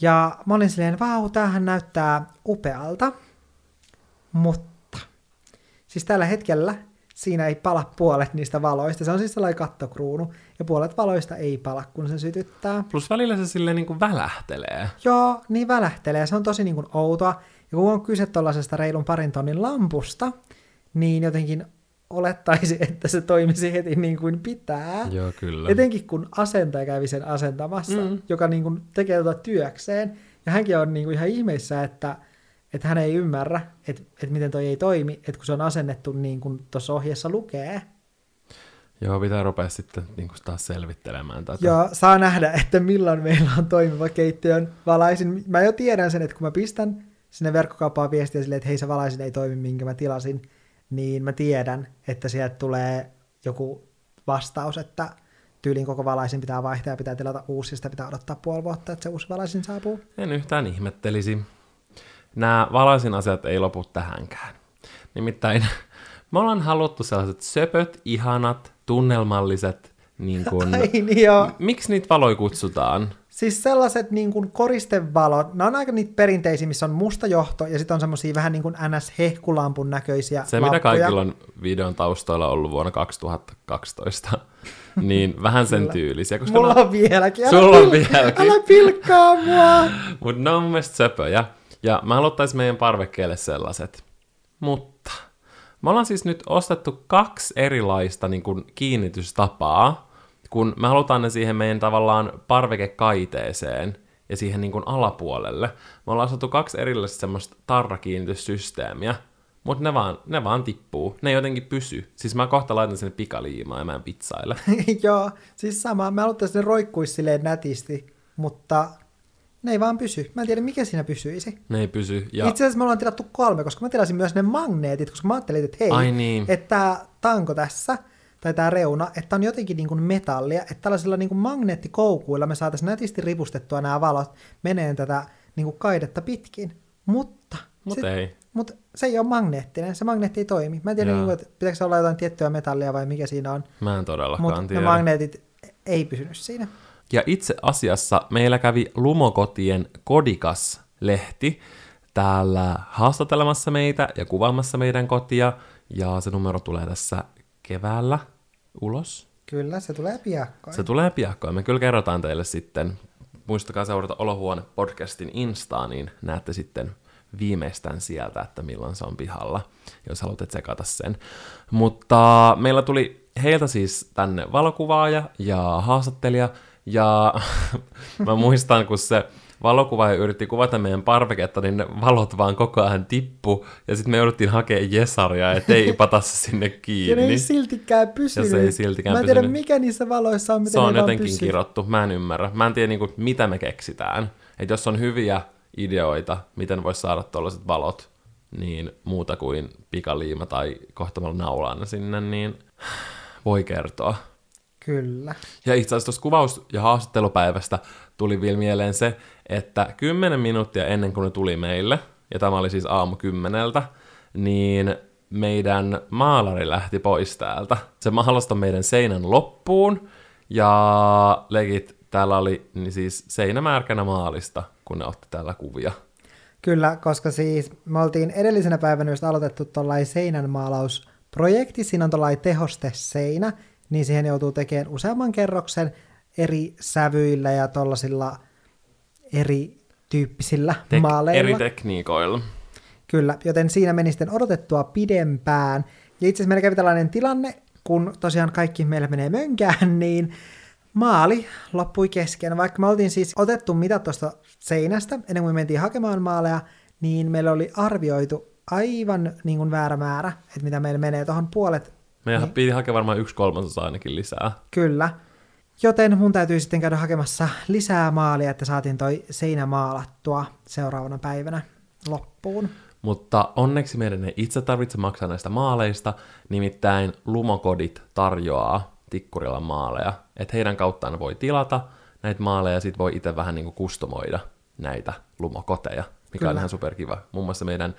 Ja mä olin silleen, vau, tämähän näyttää upealta. Mutta, siis tällä hetkellä siinä ei pala puolet niistä valoista. Se on siis sellainen kattokruunu, ja puolet valoista ei pala, kun se sytyttää. Plus välillä se silleen niin kuin välähtelee. Joo, niin välähtelee. Se on tosi niin kuin outoa. Ja kun on kyse tuollaisesta reilun parin tonnin lampusta, niin jotenkin olettaisi, että se toimisi heti niin kuin pitää. Joo, kyllä. Etenkin kun asentaja kävi sen asentamassa, mm. joka niin kuin tekee tuota työkseen. Ja hänkin on niin kuin ihan ihmeissä, että, että hän ei ymmärrä, että, että miten toi ei toimi, että kun se on asennettu niin kuin tuossa ohjeessa lukee. Joo, pitää rupea sitten niin kuin taas selvittelemään tätä. Joo, saa nähdä, että milloin meillä on toimiva keittiön valaisin. Mä jo tiedän sen, että kun mä pistän sinne verkkokauppaan viestiä silleen, että hei se valaisin ei toimi, minkä mä tilasin, niin mä tiedän, että sieltä tulee joku vastaus, että tyylin koko valaisin pitää vaihtaa ja pitää tilata uusi, sitä pitää odottaa puoli vuotta, että se uusi valaisin saapuu. En yhtään ihmettelisi. Nämä valaisin asiat ei lopu tähänkään. Nimittäin me ollaan haluttu sellaiset söpöt, ihanat, tunnelmalliset, niin kuin... Ai niin joo. Miksi niitä valoja kutsutaan? Siis sellaiset niin kuin koristevalot, ne on aika niitä perinteisiä, missä on musta johto ja sitten on semmoisia vähän niin kuin NS-hehkulampun näköisiä Se, mitä kaikilla on videon taustoilla ollut vuonna 2012, niin vähän sen tyylisiä. Koska Mulla on vieläkin. Älä Sulla on vieläkin. Älä pilkkaa mua. Mutta ne on mun mielestä söpöjä. Ja mä haluttaisin meidän parvekkeelle sellaiset. Mutta me ollaan siis nyt ostettu kaksi erilaista niin kuin, kiinnitystapaa, kun me halutaan ne siihen meidän tavallaan parvekekaiteeseen ja siihen niin kuin alapuolelle. Me ollaan ostettu kaksi erillistä semmoista tarrakiinnityssysteemiä, mutta ne vaan, ne vaan tippuu. Ne jotenkin pysy. Siis mä kohta laitan sinne pikaliimaa ja mä en pizzaile. Joo, siis sama. Mä haluttaisin ne roikkuisi silleen nätisti, mutta ne ei vaan pysy. Mä en tiedä, mikä siinä pysyisi. Ne ei pysy. Ja... Itse asiassa me ollaan tilattu kolme, koska mä tilasin myös ne magneetit, koska mä ajattelin, että hei, Ai niin. että tämä tanko tässä, tai tämä reuna, että on jotenkin niin kuin metallia, että tällaisilla niin kuin magneettikoukuilla me saataisiin nätisti ripustettua nämä valot meneen tätä niin kuin kaidetta pitkin. Mutta, Mut sit, ei. mutta se ei ole magneettinen, se magneetti ei toimi. Mä en tiedä, niin kuin, että pitääkö se olla jotain tiettyä metallia vai mikä siinä on. Mä en todellakaan Mutta ne magneetit ei pysynyt siinä. Ja itse asiassa meillä kävi Lumokotien Kodikas-lehti täällä haastattelemassa meitä ja kuvaamassa meidän kotia, ja se numero tulee tässä keväällä ulos. Kyllä, se tulee piakkoin. Se tulee piakkoin. Me kyllä kerrotaan teille sitten. Muistakaa seurata Olohuone podcastin Instaa, niin näette sitten viimeistään sieltä, että milloin se on pihalla, jos haluatte tsekata sen. Mutta meillä tuli heiltä siis tänne valokuvaaja ja haastattelija, ja mä muistan, kun se valokuvaaja yritti kuvata meidän parveketta, niin ne valot vaan koko ajan tippu, ja sitten me jouduttiin hakemaan Jesaria ja teipata se sinne kiinni. Ja ne ei siltikään pysynyt. Ja se ei siltikään Mä en tiedä, pysynyt. mikä niissä valoissa on, miten Se on jotenkin pysyy. kirottu, mä en ymmärrä. Mä en tiedä, niin kuin, mitä me keksitään. Että jos on hyviä ideoita, miten voisi saada tuollaiset valot, niin muuta kuin pikaliima tai kohtamalla naulaan sinne, niin voi kertoa. Kyllä. Ja itse asiassa tuossa kuvaus- ja haastattelupäivästä tuli vielä mieleen se, että kymmenen minuuttia ennen kuin ne tuli meille, ja tämä oli siis aamu kymmeneltä, niin meidän maalari lähti pois täältä. Se maalasta meidän seinän loppuun, ja legit täällä oli niin siis seinämärkänä maalista, kun ne otti täällä kuvia. Kyllä, koska siis me oltiin edellisenä päivänä just aloitettu tuollainen seinänmaalausprojekti, siinä on tuollainen tehosteseinä, niin siihen joutuu tekemään useamman kerroksen eri sävyillä ja tuollaisilla eri tyyppisillä Tek- maaleilla. Eri tekniikoilla. Kyllä, joten siinä meni sitten odotettua pidempään. Ja itse asiassa meillä kävi tällainen tilanne, kun tosiaan kaikki meillä menee mönkään, niin maali loppui kesken. Vaikka me oltiin siis otettu mitä tuosta seinästä ennen kuin me mentiin hakemaan maaleja, niin meillä oli arvioitu aivan niin kuin väärä määrä, että mitä meillä menee tuohon puolet meidän niin. piti hakea varmaan yksi kolmasosa ainakin lisää. Kyllä. Joten mun täytyy sitten käydä hakemassa lisää maalia, että saatiin toi seinä maalattua seuraavana päivänä loppuun. Mutta onneksi meidän ei itse tarvitse maksaa näistä maaleista, nimittäin Lumokodit tarjoaa Tikkurilla maaleja. Että heidän kauttaan voi tilata näitä maaleja ja sit voi itse vähän niin kuin kustomoida näitä lumokoteja, mikä Kyllä. on ihan superkiva. Muun muassa meidän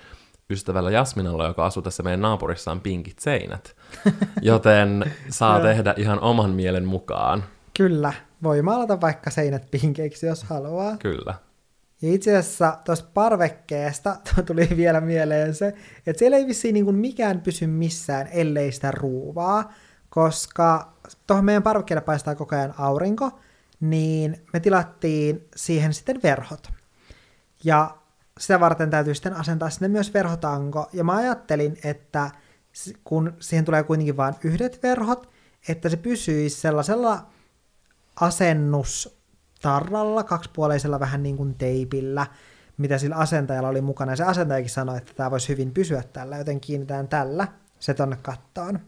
ystävällä Jasminalla, joka asuu tässä meidän naapurissa, on pinkit seinät. Joten saa tehdä ihan oman mielen mukaan. Kyllä, voi maalata vaikka seinät pinkeiksi, jos haluaa. Kyllä. Ja itse asiassa tuosta parvekkeesta tuli vielä mieleen se, että siellä ei vissiin niin kuin mikään pysy missään, ellei sitä ruuvaa, koska tuohon meidän parvekkeelle paistaa koko ajan aurinko, niin me tilattiin siihen sitten verhot. Ja sitä varten täytyy sitten asentaa sinne myös verhotanko. Ja mä ajattelin, että kun siihen tulee kuitenkin vain yhdet verhot, että se pysyisi sellaisella asennustarralla, kaksipuoleisella vähän niin kuin teipillä, mitä sillä asentajalla oli mukana. Ja se asentajakin sanoi, että tämä voisi hyvin pysyä tällä, joten kiinnitään tällä se tonne kattoon.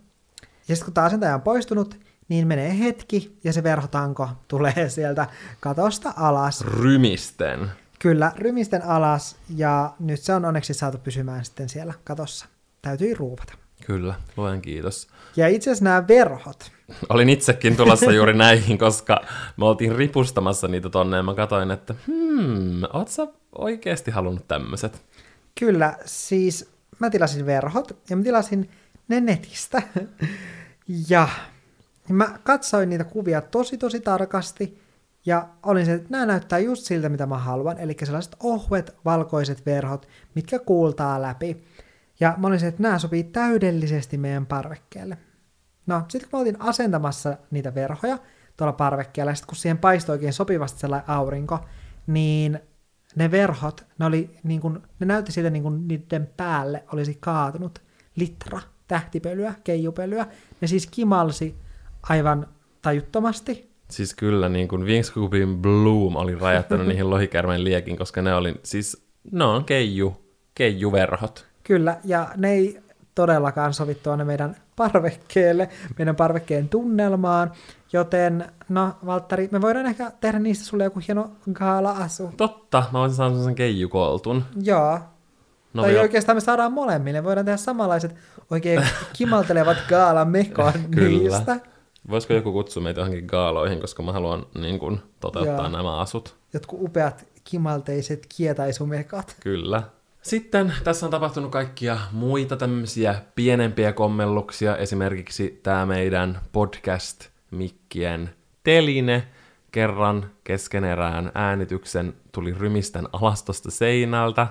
Ja sitten kun tämä asentaja on poistunut, niin menee hetki ja se verhotanko tulee sieltä katosta alas. Rymisten. Kyllä, rymisten alas ja nyt se on onneksi saatu pysymään sitten siellä katossa. Täytyy ruuvata. Kyllä, luen kiitos. Ja itse asiassa nämä verhot, Olin itsekin tulossa juuri näihin, koska me oltiin ripustamassa niitä tonne ja mä katsoin, että hmm, oot sä oikeasti halunnut tämmöiset? kyllä, siis mä tilasin verhot ja mä tilasin ne netistä. ja mä katsoin niitä kuvia tosi tosi tarkasti ja olin se, että nämä näyttää just siltä, mitä mä haluan, eli sellaiset ohuet valkoiset verhot, mitkä kuultaa läpi. Ja mä olin se, että nämä sopii täydellisesti meidän parvekkeelle. No, sitten kun mä oltiin asentamassa niitä verhoja tuolla parvekkeella, ja sitten kun siihen paistoi oikein sopivasti sellainen aurinko, niin ne verhot, ne, oli niin kuin, ne näytti siltä niin kuin niiden päälle olisi kaatunut litra tähtipölyä, keijupölyä. Ne siis kimalsi aivan tajuttomasti. Siis kyllä, niin kuin Wingskupin Bloom oli räjättänyt niihin lohikärmen liekin, koska ne oli, siis ne on keiju, keijuverhot. Kyllä, ja ne ei todellakaan sovi tuonne meidän parvekkeelle, meidän parvekkeen tunnelmaan, joten no Valtteri, me voidaan ehkä tehdä niistä sulle joku hieno gaala-asu. Totta, mä voisin saada sen keijukoltun. Joo, No, tai jo- oikeastaan me saadaan molemmille, voidaan tehdä samanlaiset oikein kimaltelevat gaalamekon niistä. Voisiko joku kutsua meitä johonkin gaaloihin, koska mä haluan niin kuin, toteuttaa Joo. nämä asut. Jotkut upeat kimalteiset kietaisumekat. Kyllä. Sitten tässä on tapahtunut kaikkia muita tämmöisiä pienempiä kommelluksia, esimerkiksi tämä meidän podcast-mikkien teline. Kerran keskenerään äänityksen tuli rymisten alastosta seinältä.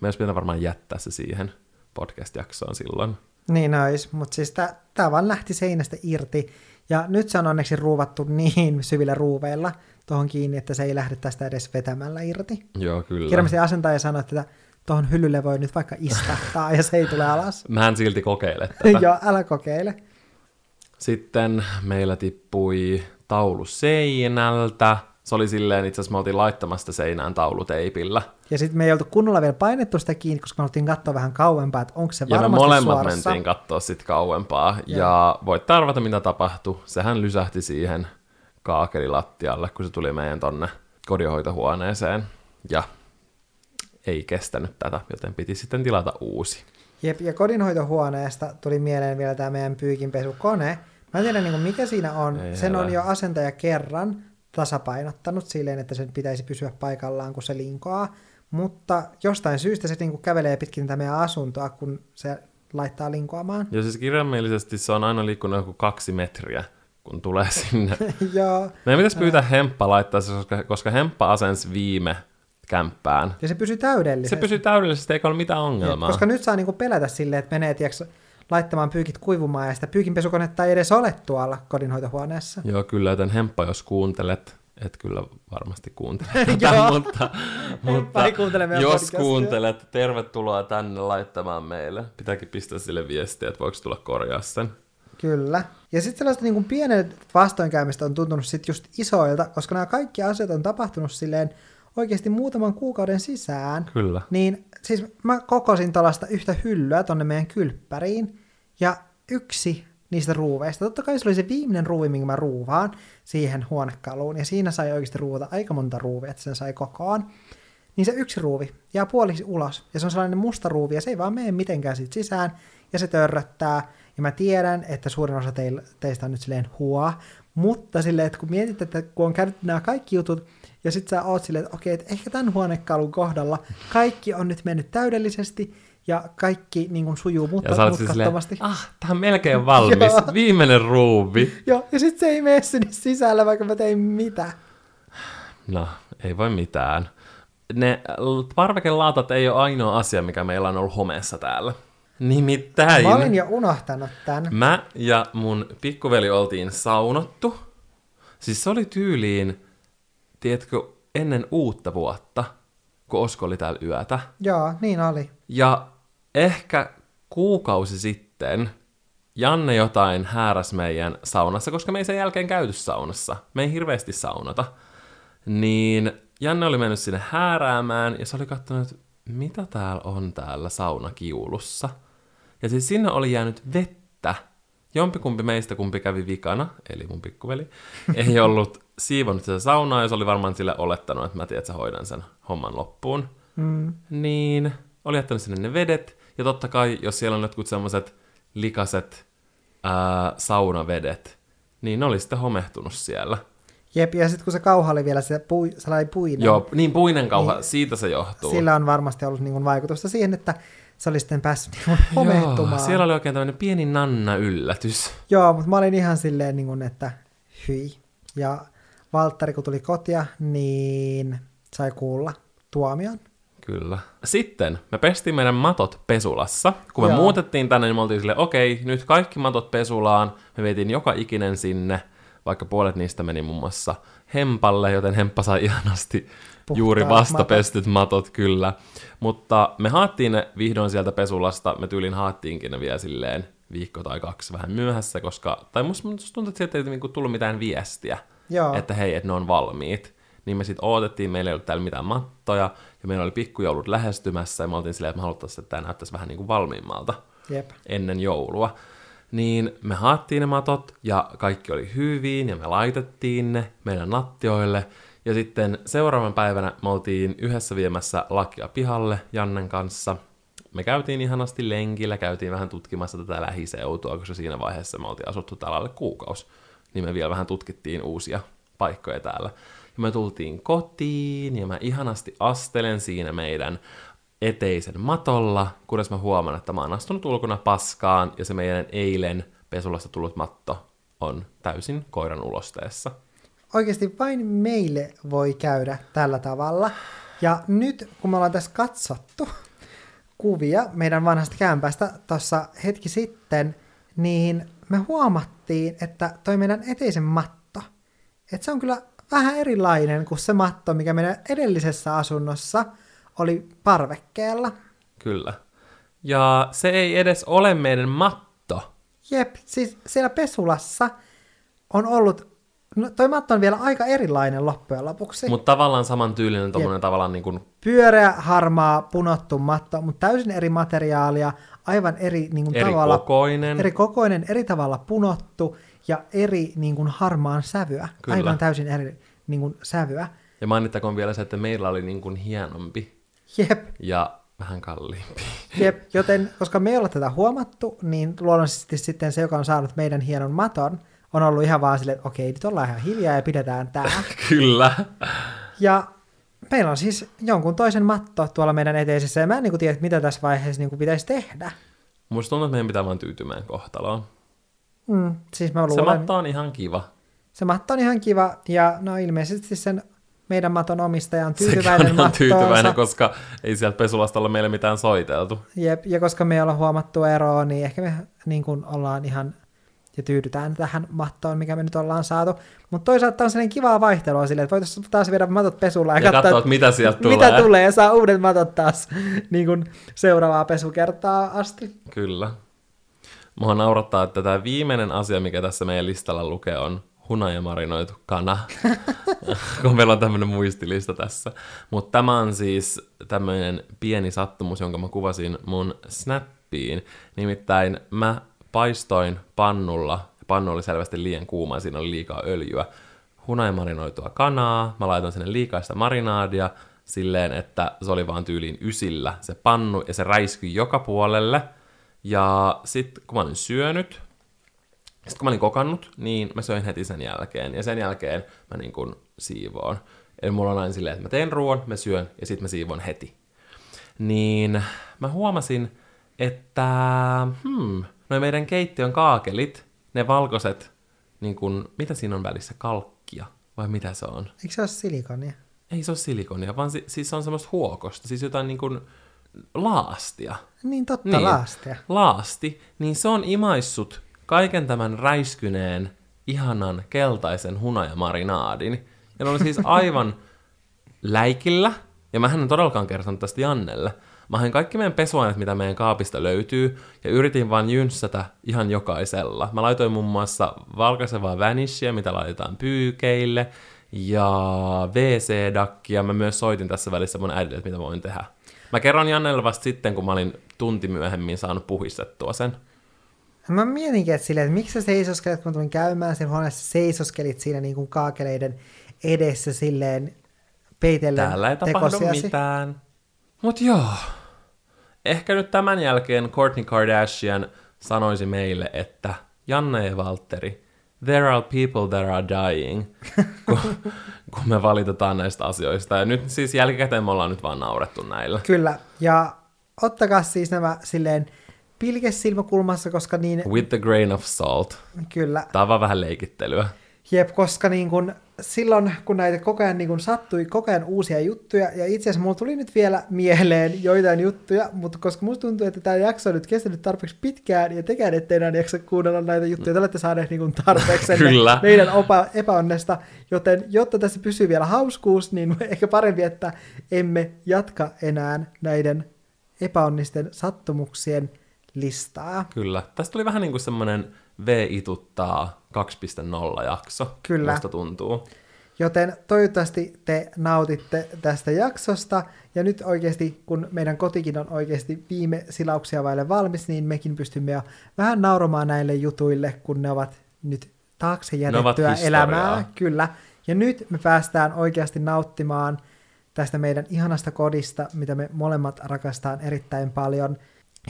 Me olisi pitänyt varmaan jättää se siihen podcast-jaksoon silloin. Niin ois, mutta siis tämä vaan lähti seinästä irti. Ja nyt se on onneksi ruuvattu niin syvillä ruuveilla tuohon kiinni, että se ei lähde tästä edes vetämällä irti. Joo, kyllä. Kirjallisesti asentaja sanoi, että tuohon hyllylle voi nyt vaikka istahtaa ja se ei tule alas. Mä en silti kokeile tätä. Joo, älä kokeile. Sitten meillä tippui taulu seinältä. Se oli silleen, itse asiassa me oltiin laittamassa sitä seinään tauluteipillä. Ja sitten me ei oltu kunnolla vielä painettu sitä kiinni, koska me haluttiin katsoa vähän kauempaa, että onko se Ja me varmasti molemmat suorassa. mentiin katsoa sit kauempaa. Joo. Ja voit arvata, mitä tapahtui. Sehän lysähti siihen kaakelilattialle, kun se tuli meidän tonne kodinhoitohuoneeseen. Ja ei kestänyt tätä, joten piti sitten tilata uusi. Jep, ja kodinhoitohuoneesta tuli mieleen vielä tämä meidän pyykinpesukone. Mä en tiedä, niin mikä siinä on. Ei Sen on älä. jo asentaja kerran tasapainottanut silleen, että sen pitäisi pysyä paikallaan, kun se linkoaa. Mutta jostain syystä se niin kuin kävelee pitkin tätä meidän asuntoa, kun se laittaa linkoamaan. Ja siis kirjaimellisesti se on aina liikkunut joku kaksi metriä, kun tulee sinne. Joo. Meidän pitäisi pyytää Hemppa laittaa se, koska, koska Hemppa asensi viime kämppään. Ja se pysyy Se täydellisesti. pysyy täydellisesti, eikä ole mitään ongelmaa. Koska nyt saa niinku pelätä silleen, että menee tiiäks, laittamaan pyykit kuivumaan ja sitä pyykinpesukonetta ei edes ole tuolla kodinhoitohuoneessa. Joo, kyllä, joten Hemppa, jos kuuntelet, et kyllä varmasti kuuntele tätä, Joo. mutta, mutta jos podcastia. kuuntelet, tervetuloa tänne laittamaan meille. Pitääkin pistää sille viestiä, että voiko tulla korjaa sen. Kyllä. Ja sitten sellaiset niin pienet vastoinkäymistä on tuntunut sit just isoilta, koska nämä kaikki asiat on tapahtunut silleen oikeasti muutaman kuukauden sisään. Kyllä. Niin siis mä kokosin tuollaista yhtä hyllyä tonne meidän kylppäriin, ja yksi niistä ruuveista, totta kai se oli se viimeinen ruuvi, minkä mä ruuvaan siihen huonekaluun, ja siinä sai oikeasti ruuvata aika monta ruuvia, että sen sai kokoon. Niin se yksi ruuvi jää puoliksi ulos, ja se on sellainen musta ruuvi, ja se ei vaan mene mitenkään siitä sisään, ja se törröttää, ja mä tiedän, että suurin osa teil, teistä on nyt silleen huo, mutta silleen, että kun mietit, että kun on käynyt nämä kaikki jutut, ja sit sä oot silleen, että okei, että ehkä tämän huonekalun kohdalla kaikki on nyt mennyt täydellisesti, ja kaikki niin kuin, sujuu mutta, Ja sä siis silleen, ah, tää on melkein valmis, viimeinen ruuvi. Joo, ja sit se ei mene sinne sisällä, vaikka mä tein mitä. No, ei voi mitään. Ne l- parvekelaatat ei ole ainoa asia, mikä meillä on ollut homeessa täällä. Nimittäin... Mä olin jo unohtanut tän. Mä ja mun pikkuveli oltiin saunottu. Siis se oli tyyliin, tiedätkö, ennen uutta vuotta, kun Osko oli täällä yötä. Joo, niin oli. Ja ehkä kuukausi sitten sitten Janne jotain hääräs meidän saunassa, koska me ei sen jälkeen käyty saunassa. Me ei hirveästi saunata. Niin Janne oli mennyt sinne hääräämään ja se oli katsonut, että mitä täällä on täällä saunakiulussa. Ja siis sinne oli jäänyt vettä. Jompikumpi meistä, kumpi kävi vikana, eli mun pikkuveli, ei ollut siivonnut sitä saunaa, ja se oli varmaan sille olettanut, että mä tiedän, että sä hoidan sen homman loppuun. Mm. Niin, oli jättänyt sinne ne vedet, ja totta kai, jos siellä on jotkut semmoiset likaset ää, saunavedet, niin ne oli sitten homehtunut siellä. Jep, ja sitten kun se kauha oli vielä se pui, sellainen puinen, Joo, niin puinen kauha, Niin. siitä se johtuu. sillä on varmasti ollut niin vaikutusta siihen, että se oli sitten päässyt niin homehtumaan. Joo, siellä oli oikein tämmöinen pieni nanna-yllätys. Joo, mutta mä olin ihan silleen, niin kuin, että hyi. Ja Valtteri, kun tuli kotia, niin sai kuulla tuomion. Kyllä. Sitten me pestiin meidän matot pesulassa. Kun me Joo. muutettiin tänne, niin me oltiin silleen, okei, nyt kaikki matot pesulaan. Me vietiin joka ikinen sinne, vaikka puolet niistä meni muun muassa Hempalle, joten Hemppa sai ihanasti Puhtaat juuri vasta matot. pestyt matot, kyllä. Mutta me haattiin ne vihdoin sieltä pesulasta, me tyylin haattiinkin ne vielä silleen viikko tai kaksi vähän myöhässä, koska, tai musta, musta tuntuu, että sieltä ei niinku tullut mitään viestiä, Joo. että hei, että ne on valmiit. Niin me sitten odotettiin, meillä ei ollut täällä mitään mattoja, ja meillä oli pikkujoulut lähestymässä, ja me oltiin silleen, että me haluttaisiin, että tämä näyttäisi vähän niin kuin valmiimmalta Jep. ennen joulua. Niin me haattiin ne matot, ja kaikki oli hyvin, ja me laitettiin ne meidän nattioille, ja sitten seuraavan päivänä me oltiin yhdessä viemässä lakia pihalle Jannen kanssa. Me käytiin ihanasti lenkillä, käytiin vähän tutkimassa tätä lähiseutua, koska siinä vaiheessa me oltiin asuttu täällä alle kuukausi. Niin me vielä vähän tutkittiin uusia paikkoja täällä. Ja me tultiin kotiin, ja mä ihanasti astelen siinä meidän eteisen matolla, kunnes mä huomaan, että mä oon astunut ulkona paskaan, ja se meidän eilen pesulasta tullut matto on täysin koiran ulosteessa. Oikeasti vain meille voi käydä tällä tavalla. Ja nyt, kun me ollaan tässä katsottu kuvia meidän vanhasta kämpästä tuossa hetki sitten, niin me huomattiin, että toi meidän eteisen matto, että se on kyllä vähän erilainen kuin se matto, mikä meidän edellisessä asunnossa oli parvekkeella. Kyllä. Ja se ei edes ole meidän matto. Jep, siis siellä pesulassa on ollut, no toi matto on vielä aika erilainen loppujen lopuksi. Mutta tavallaan saman tyylinen tommonen tavallaan niin kuin, pyöreä, harmaa, punottu matto, mutta täysin eri materiaalia, aivan eri niin kuin, eri tavalla, kokoinen. eri kokoinen, eri tavalla punottu ja eri niin kuin, harmaan sävyä. Kyllä. Aivan täysin eri niin kuin, sävyä. Ja mainittakoon vielä se, että meillä oli niin kuin hienompi Jep, ja vähän kalliimpi. jep, joten koska me ei olla tätä huomattu, niin luonnollisesti sitten se, joka on saanut meidän hienon maton, on ollut ihan vaan silleen, että okei, nyt ollaan ihan hiljaa ja pidetään tää. Kyllä. Ja meillä on siis jonkun toisen matto tuolla meidän eteisessä, ja mä en niin kuin, tiedä, mitä tässä vaiheessa niin kuin, pitäisi tehdä. Musta tuntuu, että meidän pitää vaan tyytymään kohtaloon. Mm, siis mä Se luulen, matto on ihan kiva. se matto on ihan kiva, ja no ilmeisesti sen meidän maton omistaja on Sekin tyytyväinen on ihan mattoonsa. tyytyväinen, koska ei sieltä pesulasta ole meille mitään soiteltu. Jep, ja koska me ei olla huomattu eroa, niin ehkä me niin kuin ollaan ihan ja tyydytään tähän mattoon, mikä me nyt ollaan saatu. Mutta toisaalta on sellainen kivaa vaihtelua silleen, että voitaisiin taas viedä matot pesulaan ja, Ja katsoa, katsoa, mitä sieltä tulee. mitä tulee, ja saa uudet matot taas niin kuin seuraavaa pesukertaa asti. Kyllä. Mua naurattaa, että tämä viimeinen asia, mikä tässä meidän listalla lukee, on hunajamarinoitu kana, kun meillä on tämmöinen muistilista tässä. Mutta tämä on siis tämmöinen pieni sattumus, jonka mä kuvasin mun snappiin. Nimittäin mä paistoin pannulla, pannu oli selvästi liian kuuma siinä oli liikaa öljyä, hunajamarinoitua kanaa, mä laitoin sinne liikaa sitä marinaadia, silleen, että se oli vaan tyyliin ysillä se pannu, ja se räiskyi joka puolelle. Ja sitten kun mä olin syönyt, sitten kun mä olin kokannut, niin mä söin heti sen jälkeen. Ja sen jälkeen mä niin kuin siivoon. Eli mulla on aina silleen, että mä teen ruoan, mä syön ja sitten mä siivon heti. Niin mä huomasin, että hmm, noi meidän keittiön kaakelit, ne valkoiset, niin kun, mitä siinä on välissä, kalkkia vai mitä se on? Eikö se ole silikonia? Ei se ole silikonia, vaan si- siis se on semmoista huokosta, siis jotain niin kuin laastia. Niin totta, Niin. laastia. Laasti, niin se on imaissut kaiken tämän räiskyneen, ihanan, keltaisen hunajamarinadin. Ja ne oli siis aivan läikillä, ja mä en todellakaan kertonut tästä Jannelle, Mä hain kaikki meidän pesuaineet, mitä meidän kaapista löytyy, ja yritin vaan jynssätä ihan jokaisella. Mä laitoin muun muassa valkaisevaa vanishia, mitä laitetaan pyykeille, ja WC-dakkia. Mä myös soitin tässä välissä mun äidille, että mitä voin tehdä. Mä kerron Jannelle vasta sitten, kun mä olin tunti myöhemmin saanut puhistettua sen. Mä mietinkin, että, silleen, että miksi sä seisoskelit, kun mä tulin käymään sen huoneessa, seisoskelit siinä niin kuin kaakeleiden edessä silleen peitellen Täällä ei tapahdu tekosiasi. mitään. Mut joo. Ehkä nyt tämän jälkeen Kourtney Kardashian sanoisi meille, että Janne ja Valtteri, there are people that are dying, kun, kun me valitetaan näistä asioista. Ja nyt siis jälkikäteen me ollaan nyt vaan naurettu näillä. Kyllä, ja ottakaa siis nämä silleen pilkes silmäkulmassa, koska niin, With the grain of salt. kyllä, Tää on vaan vähän leikittelyä. Jep, koska niin kun, silloin, kun näitä koko ajan niin kun sattui koko ajan uusia juttuja, ja itse asiassa mulla tuli nyt vielä mieleen joitain juttuja, mutta koska musta tuntuu, että tämä jakso on nyt kestänyt tarpeeksi pitkään, ja tekään ette enää jaksa kuunnella näitä juttuja, te olette saaneet niin kun tarpeeksi Kyllä. meidän opa, epäonnesta, joten jotta tässä pysyy vielä hauskuus, niin ehkä parempi, että emme jatka enää näiden epäonnisten sattumuksien listaa. Kyllä. Tästä tuli vähän niin kuin semmoinen V-ituttaa 2.0 jakso. Kyllä. Musta tuntuu. Joten toivottavasti te nautitte tästä jaksosta. Ja nyt oikeasti, kun meidän kotikin on oikeasti viime silauksia vaille valmis, niin mekin pystymme jo vähän nauramaan näille jutuille, kun ne ovat nyt taakse jätettyä elämää. Kyllä. Ja nyt me päästään oikeasti nauttimaan tästä meidän ihanasta kodista, mitä me molemmat rakastaan erittäin paljon.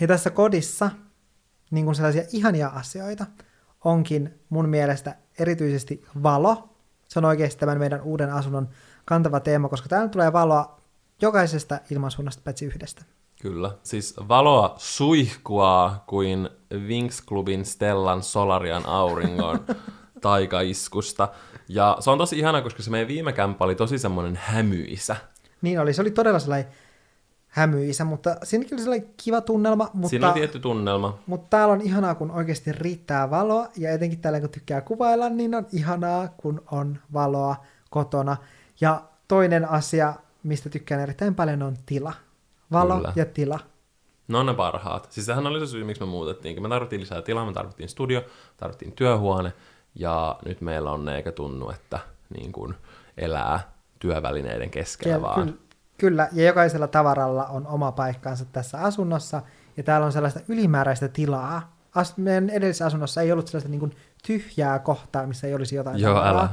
Ja tässä kodissa, niin kuin sellaisia ihania asioita, onkin mun mielestä erityisesti valo. Se on oikeasti tämän meidän uuden asunnon kantava teema, koska täällä tulee valoa jokaisesta ilmansuunnasta paitsi yhdestä. Kyllä. Siis valoa suihkuaa kuin Winx Clubin Stellan Solarian auringon taikaiskusta. Ja se on tosi ihana, koska se meidän viime kämppä oli tosi semmoinen hämyisä. Niin oli, se oli todella sellainen hämyisä, mutta siinäkin oli sellainen kiva tunnelma, mutta, Siinä on tietty tunnelma. mutta täällä on ihanaa, kun oikeasti riittää valoa, ja etenkin täällä kun tykkää kuvailla, niin on ihanaa, kun on valoa kotona. Ja toinen asia, mistä tykkään erittäin paljon, on tila. Valo Kyllä. ja tila. Ne on ne parhaat. Siis sehän oli se syy, miksi me muutettiin. Me tarvittiin lisää tilaa, me tarvittiin studio, tarvittiin työhuone, ja nyt meillä on ne, eikä tunnu, että niin kuin elää työvälineiden keskellä Kel- vaan. Kyllä, kyllä, ja jokaisella tavaralla on oma paikkansa tässä asunnossa, ja täällä on sellaista ylimääräistä tilaa. As- meidän edellisessä asunnossa ei ollut sellaista niin kuin tyhjää kohtaa, missä ei olisi jotain Joo, tavaraa. älä.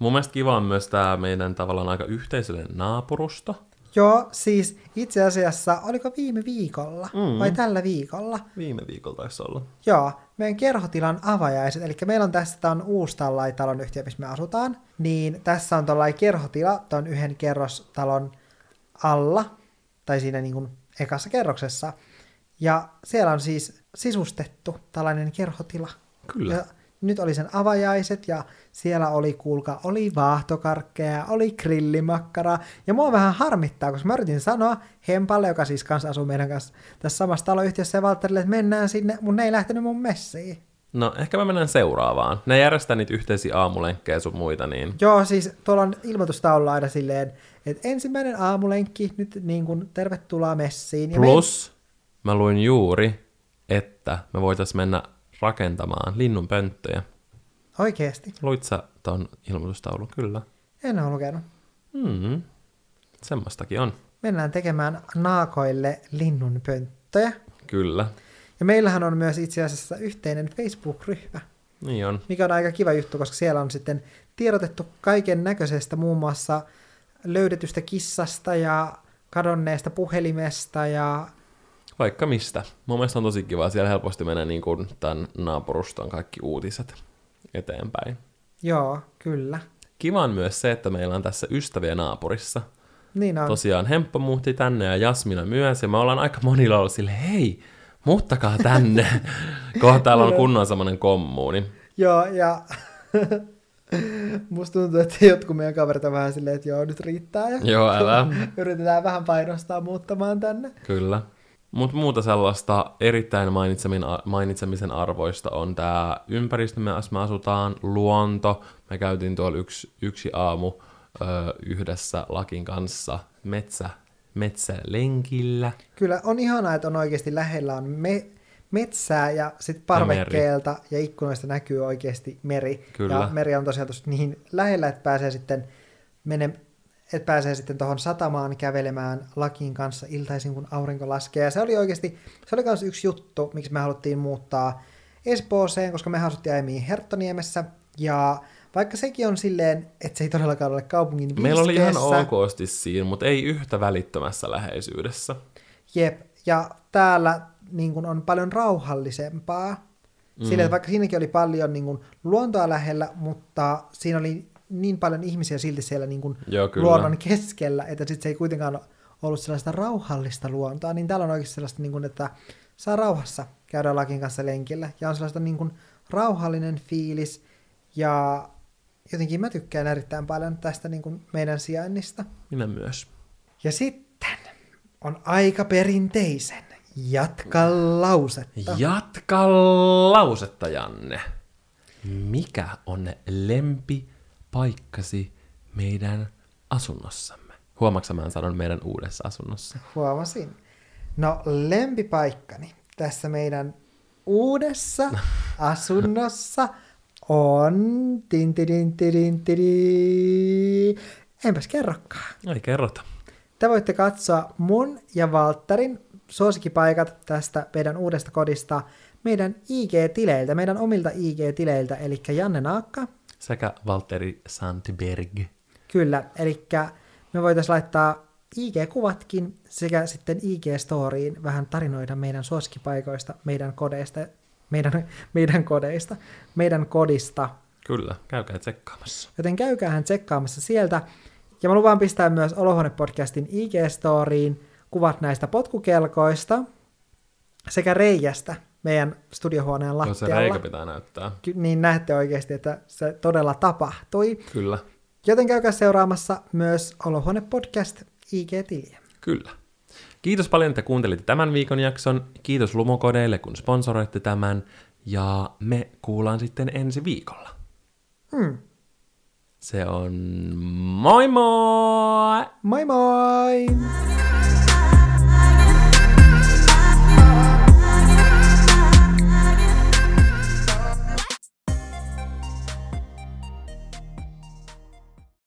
Mun mielestä kiva on myös tämä meidän tavallaan aika yhteisöllinen naapurusto. Joo, siis itse asiassa, oliko viime viikolla mm. vai tällä viikolla? Viime viikolla taisi olla. Joo, meidän kerhotilan avajaiset, eli meillä on tässä, tää on uusi tällainen talon yhtiö, missä me asutaan, niin tässä on tällainen kerhotila tuon yhden kerrostalon alla, tai siinä niin kuin ekassa kerroksessa, ja siellä on siis sisustettu tällainen kerhotila. Kyllä. Ja nyt oli sen avajaiset, ja siellä oli, kuulka, oli vaahtokarkkeja, oli grillimakkaraa, ja mua vähän harmittaa, koska mä yritin sanoa Hempalle, joka siis kanssa asuu meidän kanssa tässä samassa taloyhtiössä, ja Valtterille, että mennään sinne, mun ne ei lähtenyt mun messiin. No, ehkä mä menen seuraavaan. Ne järjestää niitä yhteisiä aamulenkkejä sun muita, niin Joo, siis tuolla on ilmoitustaululla aina silleen, että ensimmäinen aamulenkki nyt niin kuin tervetuloa messiin. Ja Plus, mä luin juuri, että me voitais mennä rakentamaan linnun pönttöjä. Me... Oikeesti. Luit sä ton ilmoitustaulun? Kyllä. En ole lukenut. Mm, semmoistakin on. Mennään tekemään naakoille linnunpönttöjä. Kyllä. Ja meillähän on myös itse asiassa yhteinen Facebook-ryhmä, Niin on. mikä on aika kiva juttu, koska siellä on sitten tiedotettu kaiken näköisestä, muun muassa löydetystä kissasta ja kadonneesta puhelimesta ja Vaikka mistä. Mun mielestä on tosi kiva. Siellä helposti menee niin kuin tämän naapuruston kaikki uutiset eteenpäin. joo, kyllä. Kiva on myös se, että meillä on tässä ystäviä naapurissa. Niin on. Tosiaan Hemppa muutti tänne ja Jasmina myös, ja me ollaan aika monilla ollut sille, hei, muuttakaa tänne. Kohta täällä on kunnon semmoinen kommuuni. Joo, ja musta tuntuu, että jotkut meidän kaverit on vähän silleen, että joo, nyt riittää. Ja Joo, älä. yritetään vähän painostaa muuttamaan tänne. Kyllä. Mutta muuta sellaista erittäin mainitsemisen arvoista on tämä ympäristö, me asutaan, luonto. Me käytiin tuolla yksi, yksi aamu ö, yhdessä Lakin kanssa metsälenkillä. Kyllä on ihanaa, että on oikeasti lähellä on me, metsää ja sitten parvekkeelta ja, ja ikkunoista näkyy oikeasti meri. Kyllä. Ja meri on tosiaan tosta niin lähellä, että pääsee sitten mene, että pääsee sitten tuohon satamaan kävelemään lakin kanssa iltaisin, kun aurinko laskee. Ja se oli oikeasti, se oli myös yksi juttu, miksi me haluttiin muuttaa Espooseen, koska me asuttiin aiemmin Herttoniemessä. Ja vaikka sekin on silleen, että se ei todellakaan ole kaupungin Meillä oli ihan viiskeessä. okosti siinä, mutta ei yhtä välittömässä läheisyydessä. Jep, ja täällä niin kun, on paljon rauhallisempaa. Mm. Sillä, että vaikka siinäkin oli paljon niin kun, luontoa lähellä, mutta siinä oli niin paljon ihmisiä silti siellä niin kun, Joo, luonnon keskellä, että sit se ei kuitenkaan ollut sellaista rauhallista luontoa, niin täällä on oikeasti sellaista, niin kun, että saa rauhassa käydä lakin kanssa lenkillä, ja on sellaista niin kun, rauhallinen fiilis, ja jotenkin mä tykkään erittäin paljon tästä niin kun, meidän sijainnista. Minä myös. Ja sitten on aika perinteisen. Jatka lausetta. Jatka lausetta, Janne. Mikä on lempipaikkasi meidän asunnossamme? Huomaatko mä sanon meidän uudessa asunnossa? Huomasin. No lempipaikkani tässä meidän uudessa asunnossa on... Tin, tidin, tidin, tidin. Enpäs kerrokaan. Ei kerrota. Te voitte katsoa mun ja Valtterin suosikkipaikat tästä meidän uudesta kodista meidän IG-tileiltä, meidän omilta IG-tileiltä, eli Janne Naakka, Sekä Valtteri Sandberg. kyllä, eli me voitaisiin laittaa IG-kuvatkin sekä sitten IG-storiin vähän tarinoida meidän suosikkipaikoista, meidän kodeista, meidän, meidän kodeista, meidän kodista, Kyllä, käykää tsekkaamassa. joten käykäähän tsekkaamassa sieltä. Ja mä lupaan pistää myös Olohuone-podcastin IG-storiin kuvat näistä potkukelkoista sekä reijästä meidän studiohuoneen Joo, se lattialla. reikä pitää näyttää. Ky- niin näette oikeasti, että se todella tapahtui. Kyllä, Joten käykää seuraamassa myös Olohuone-podcast IG-tiliä. kyllä. Kiitos paljon, että kuuntelitte tämän viikon jakson. Kiitos Lumokodeille, kun sponsoroitte tämän. Ja me kuullaan sitten ensi viikolla. Hmm. Se on moi moi! Moi moi!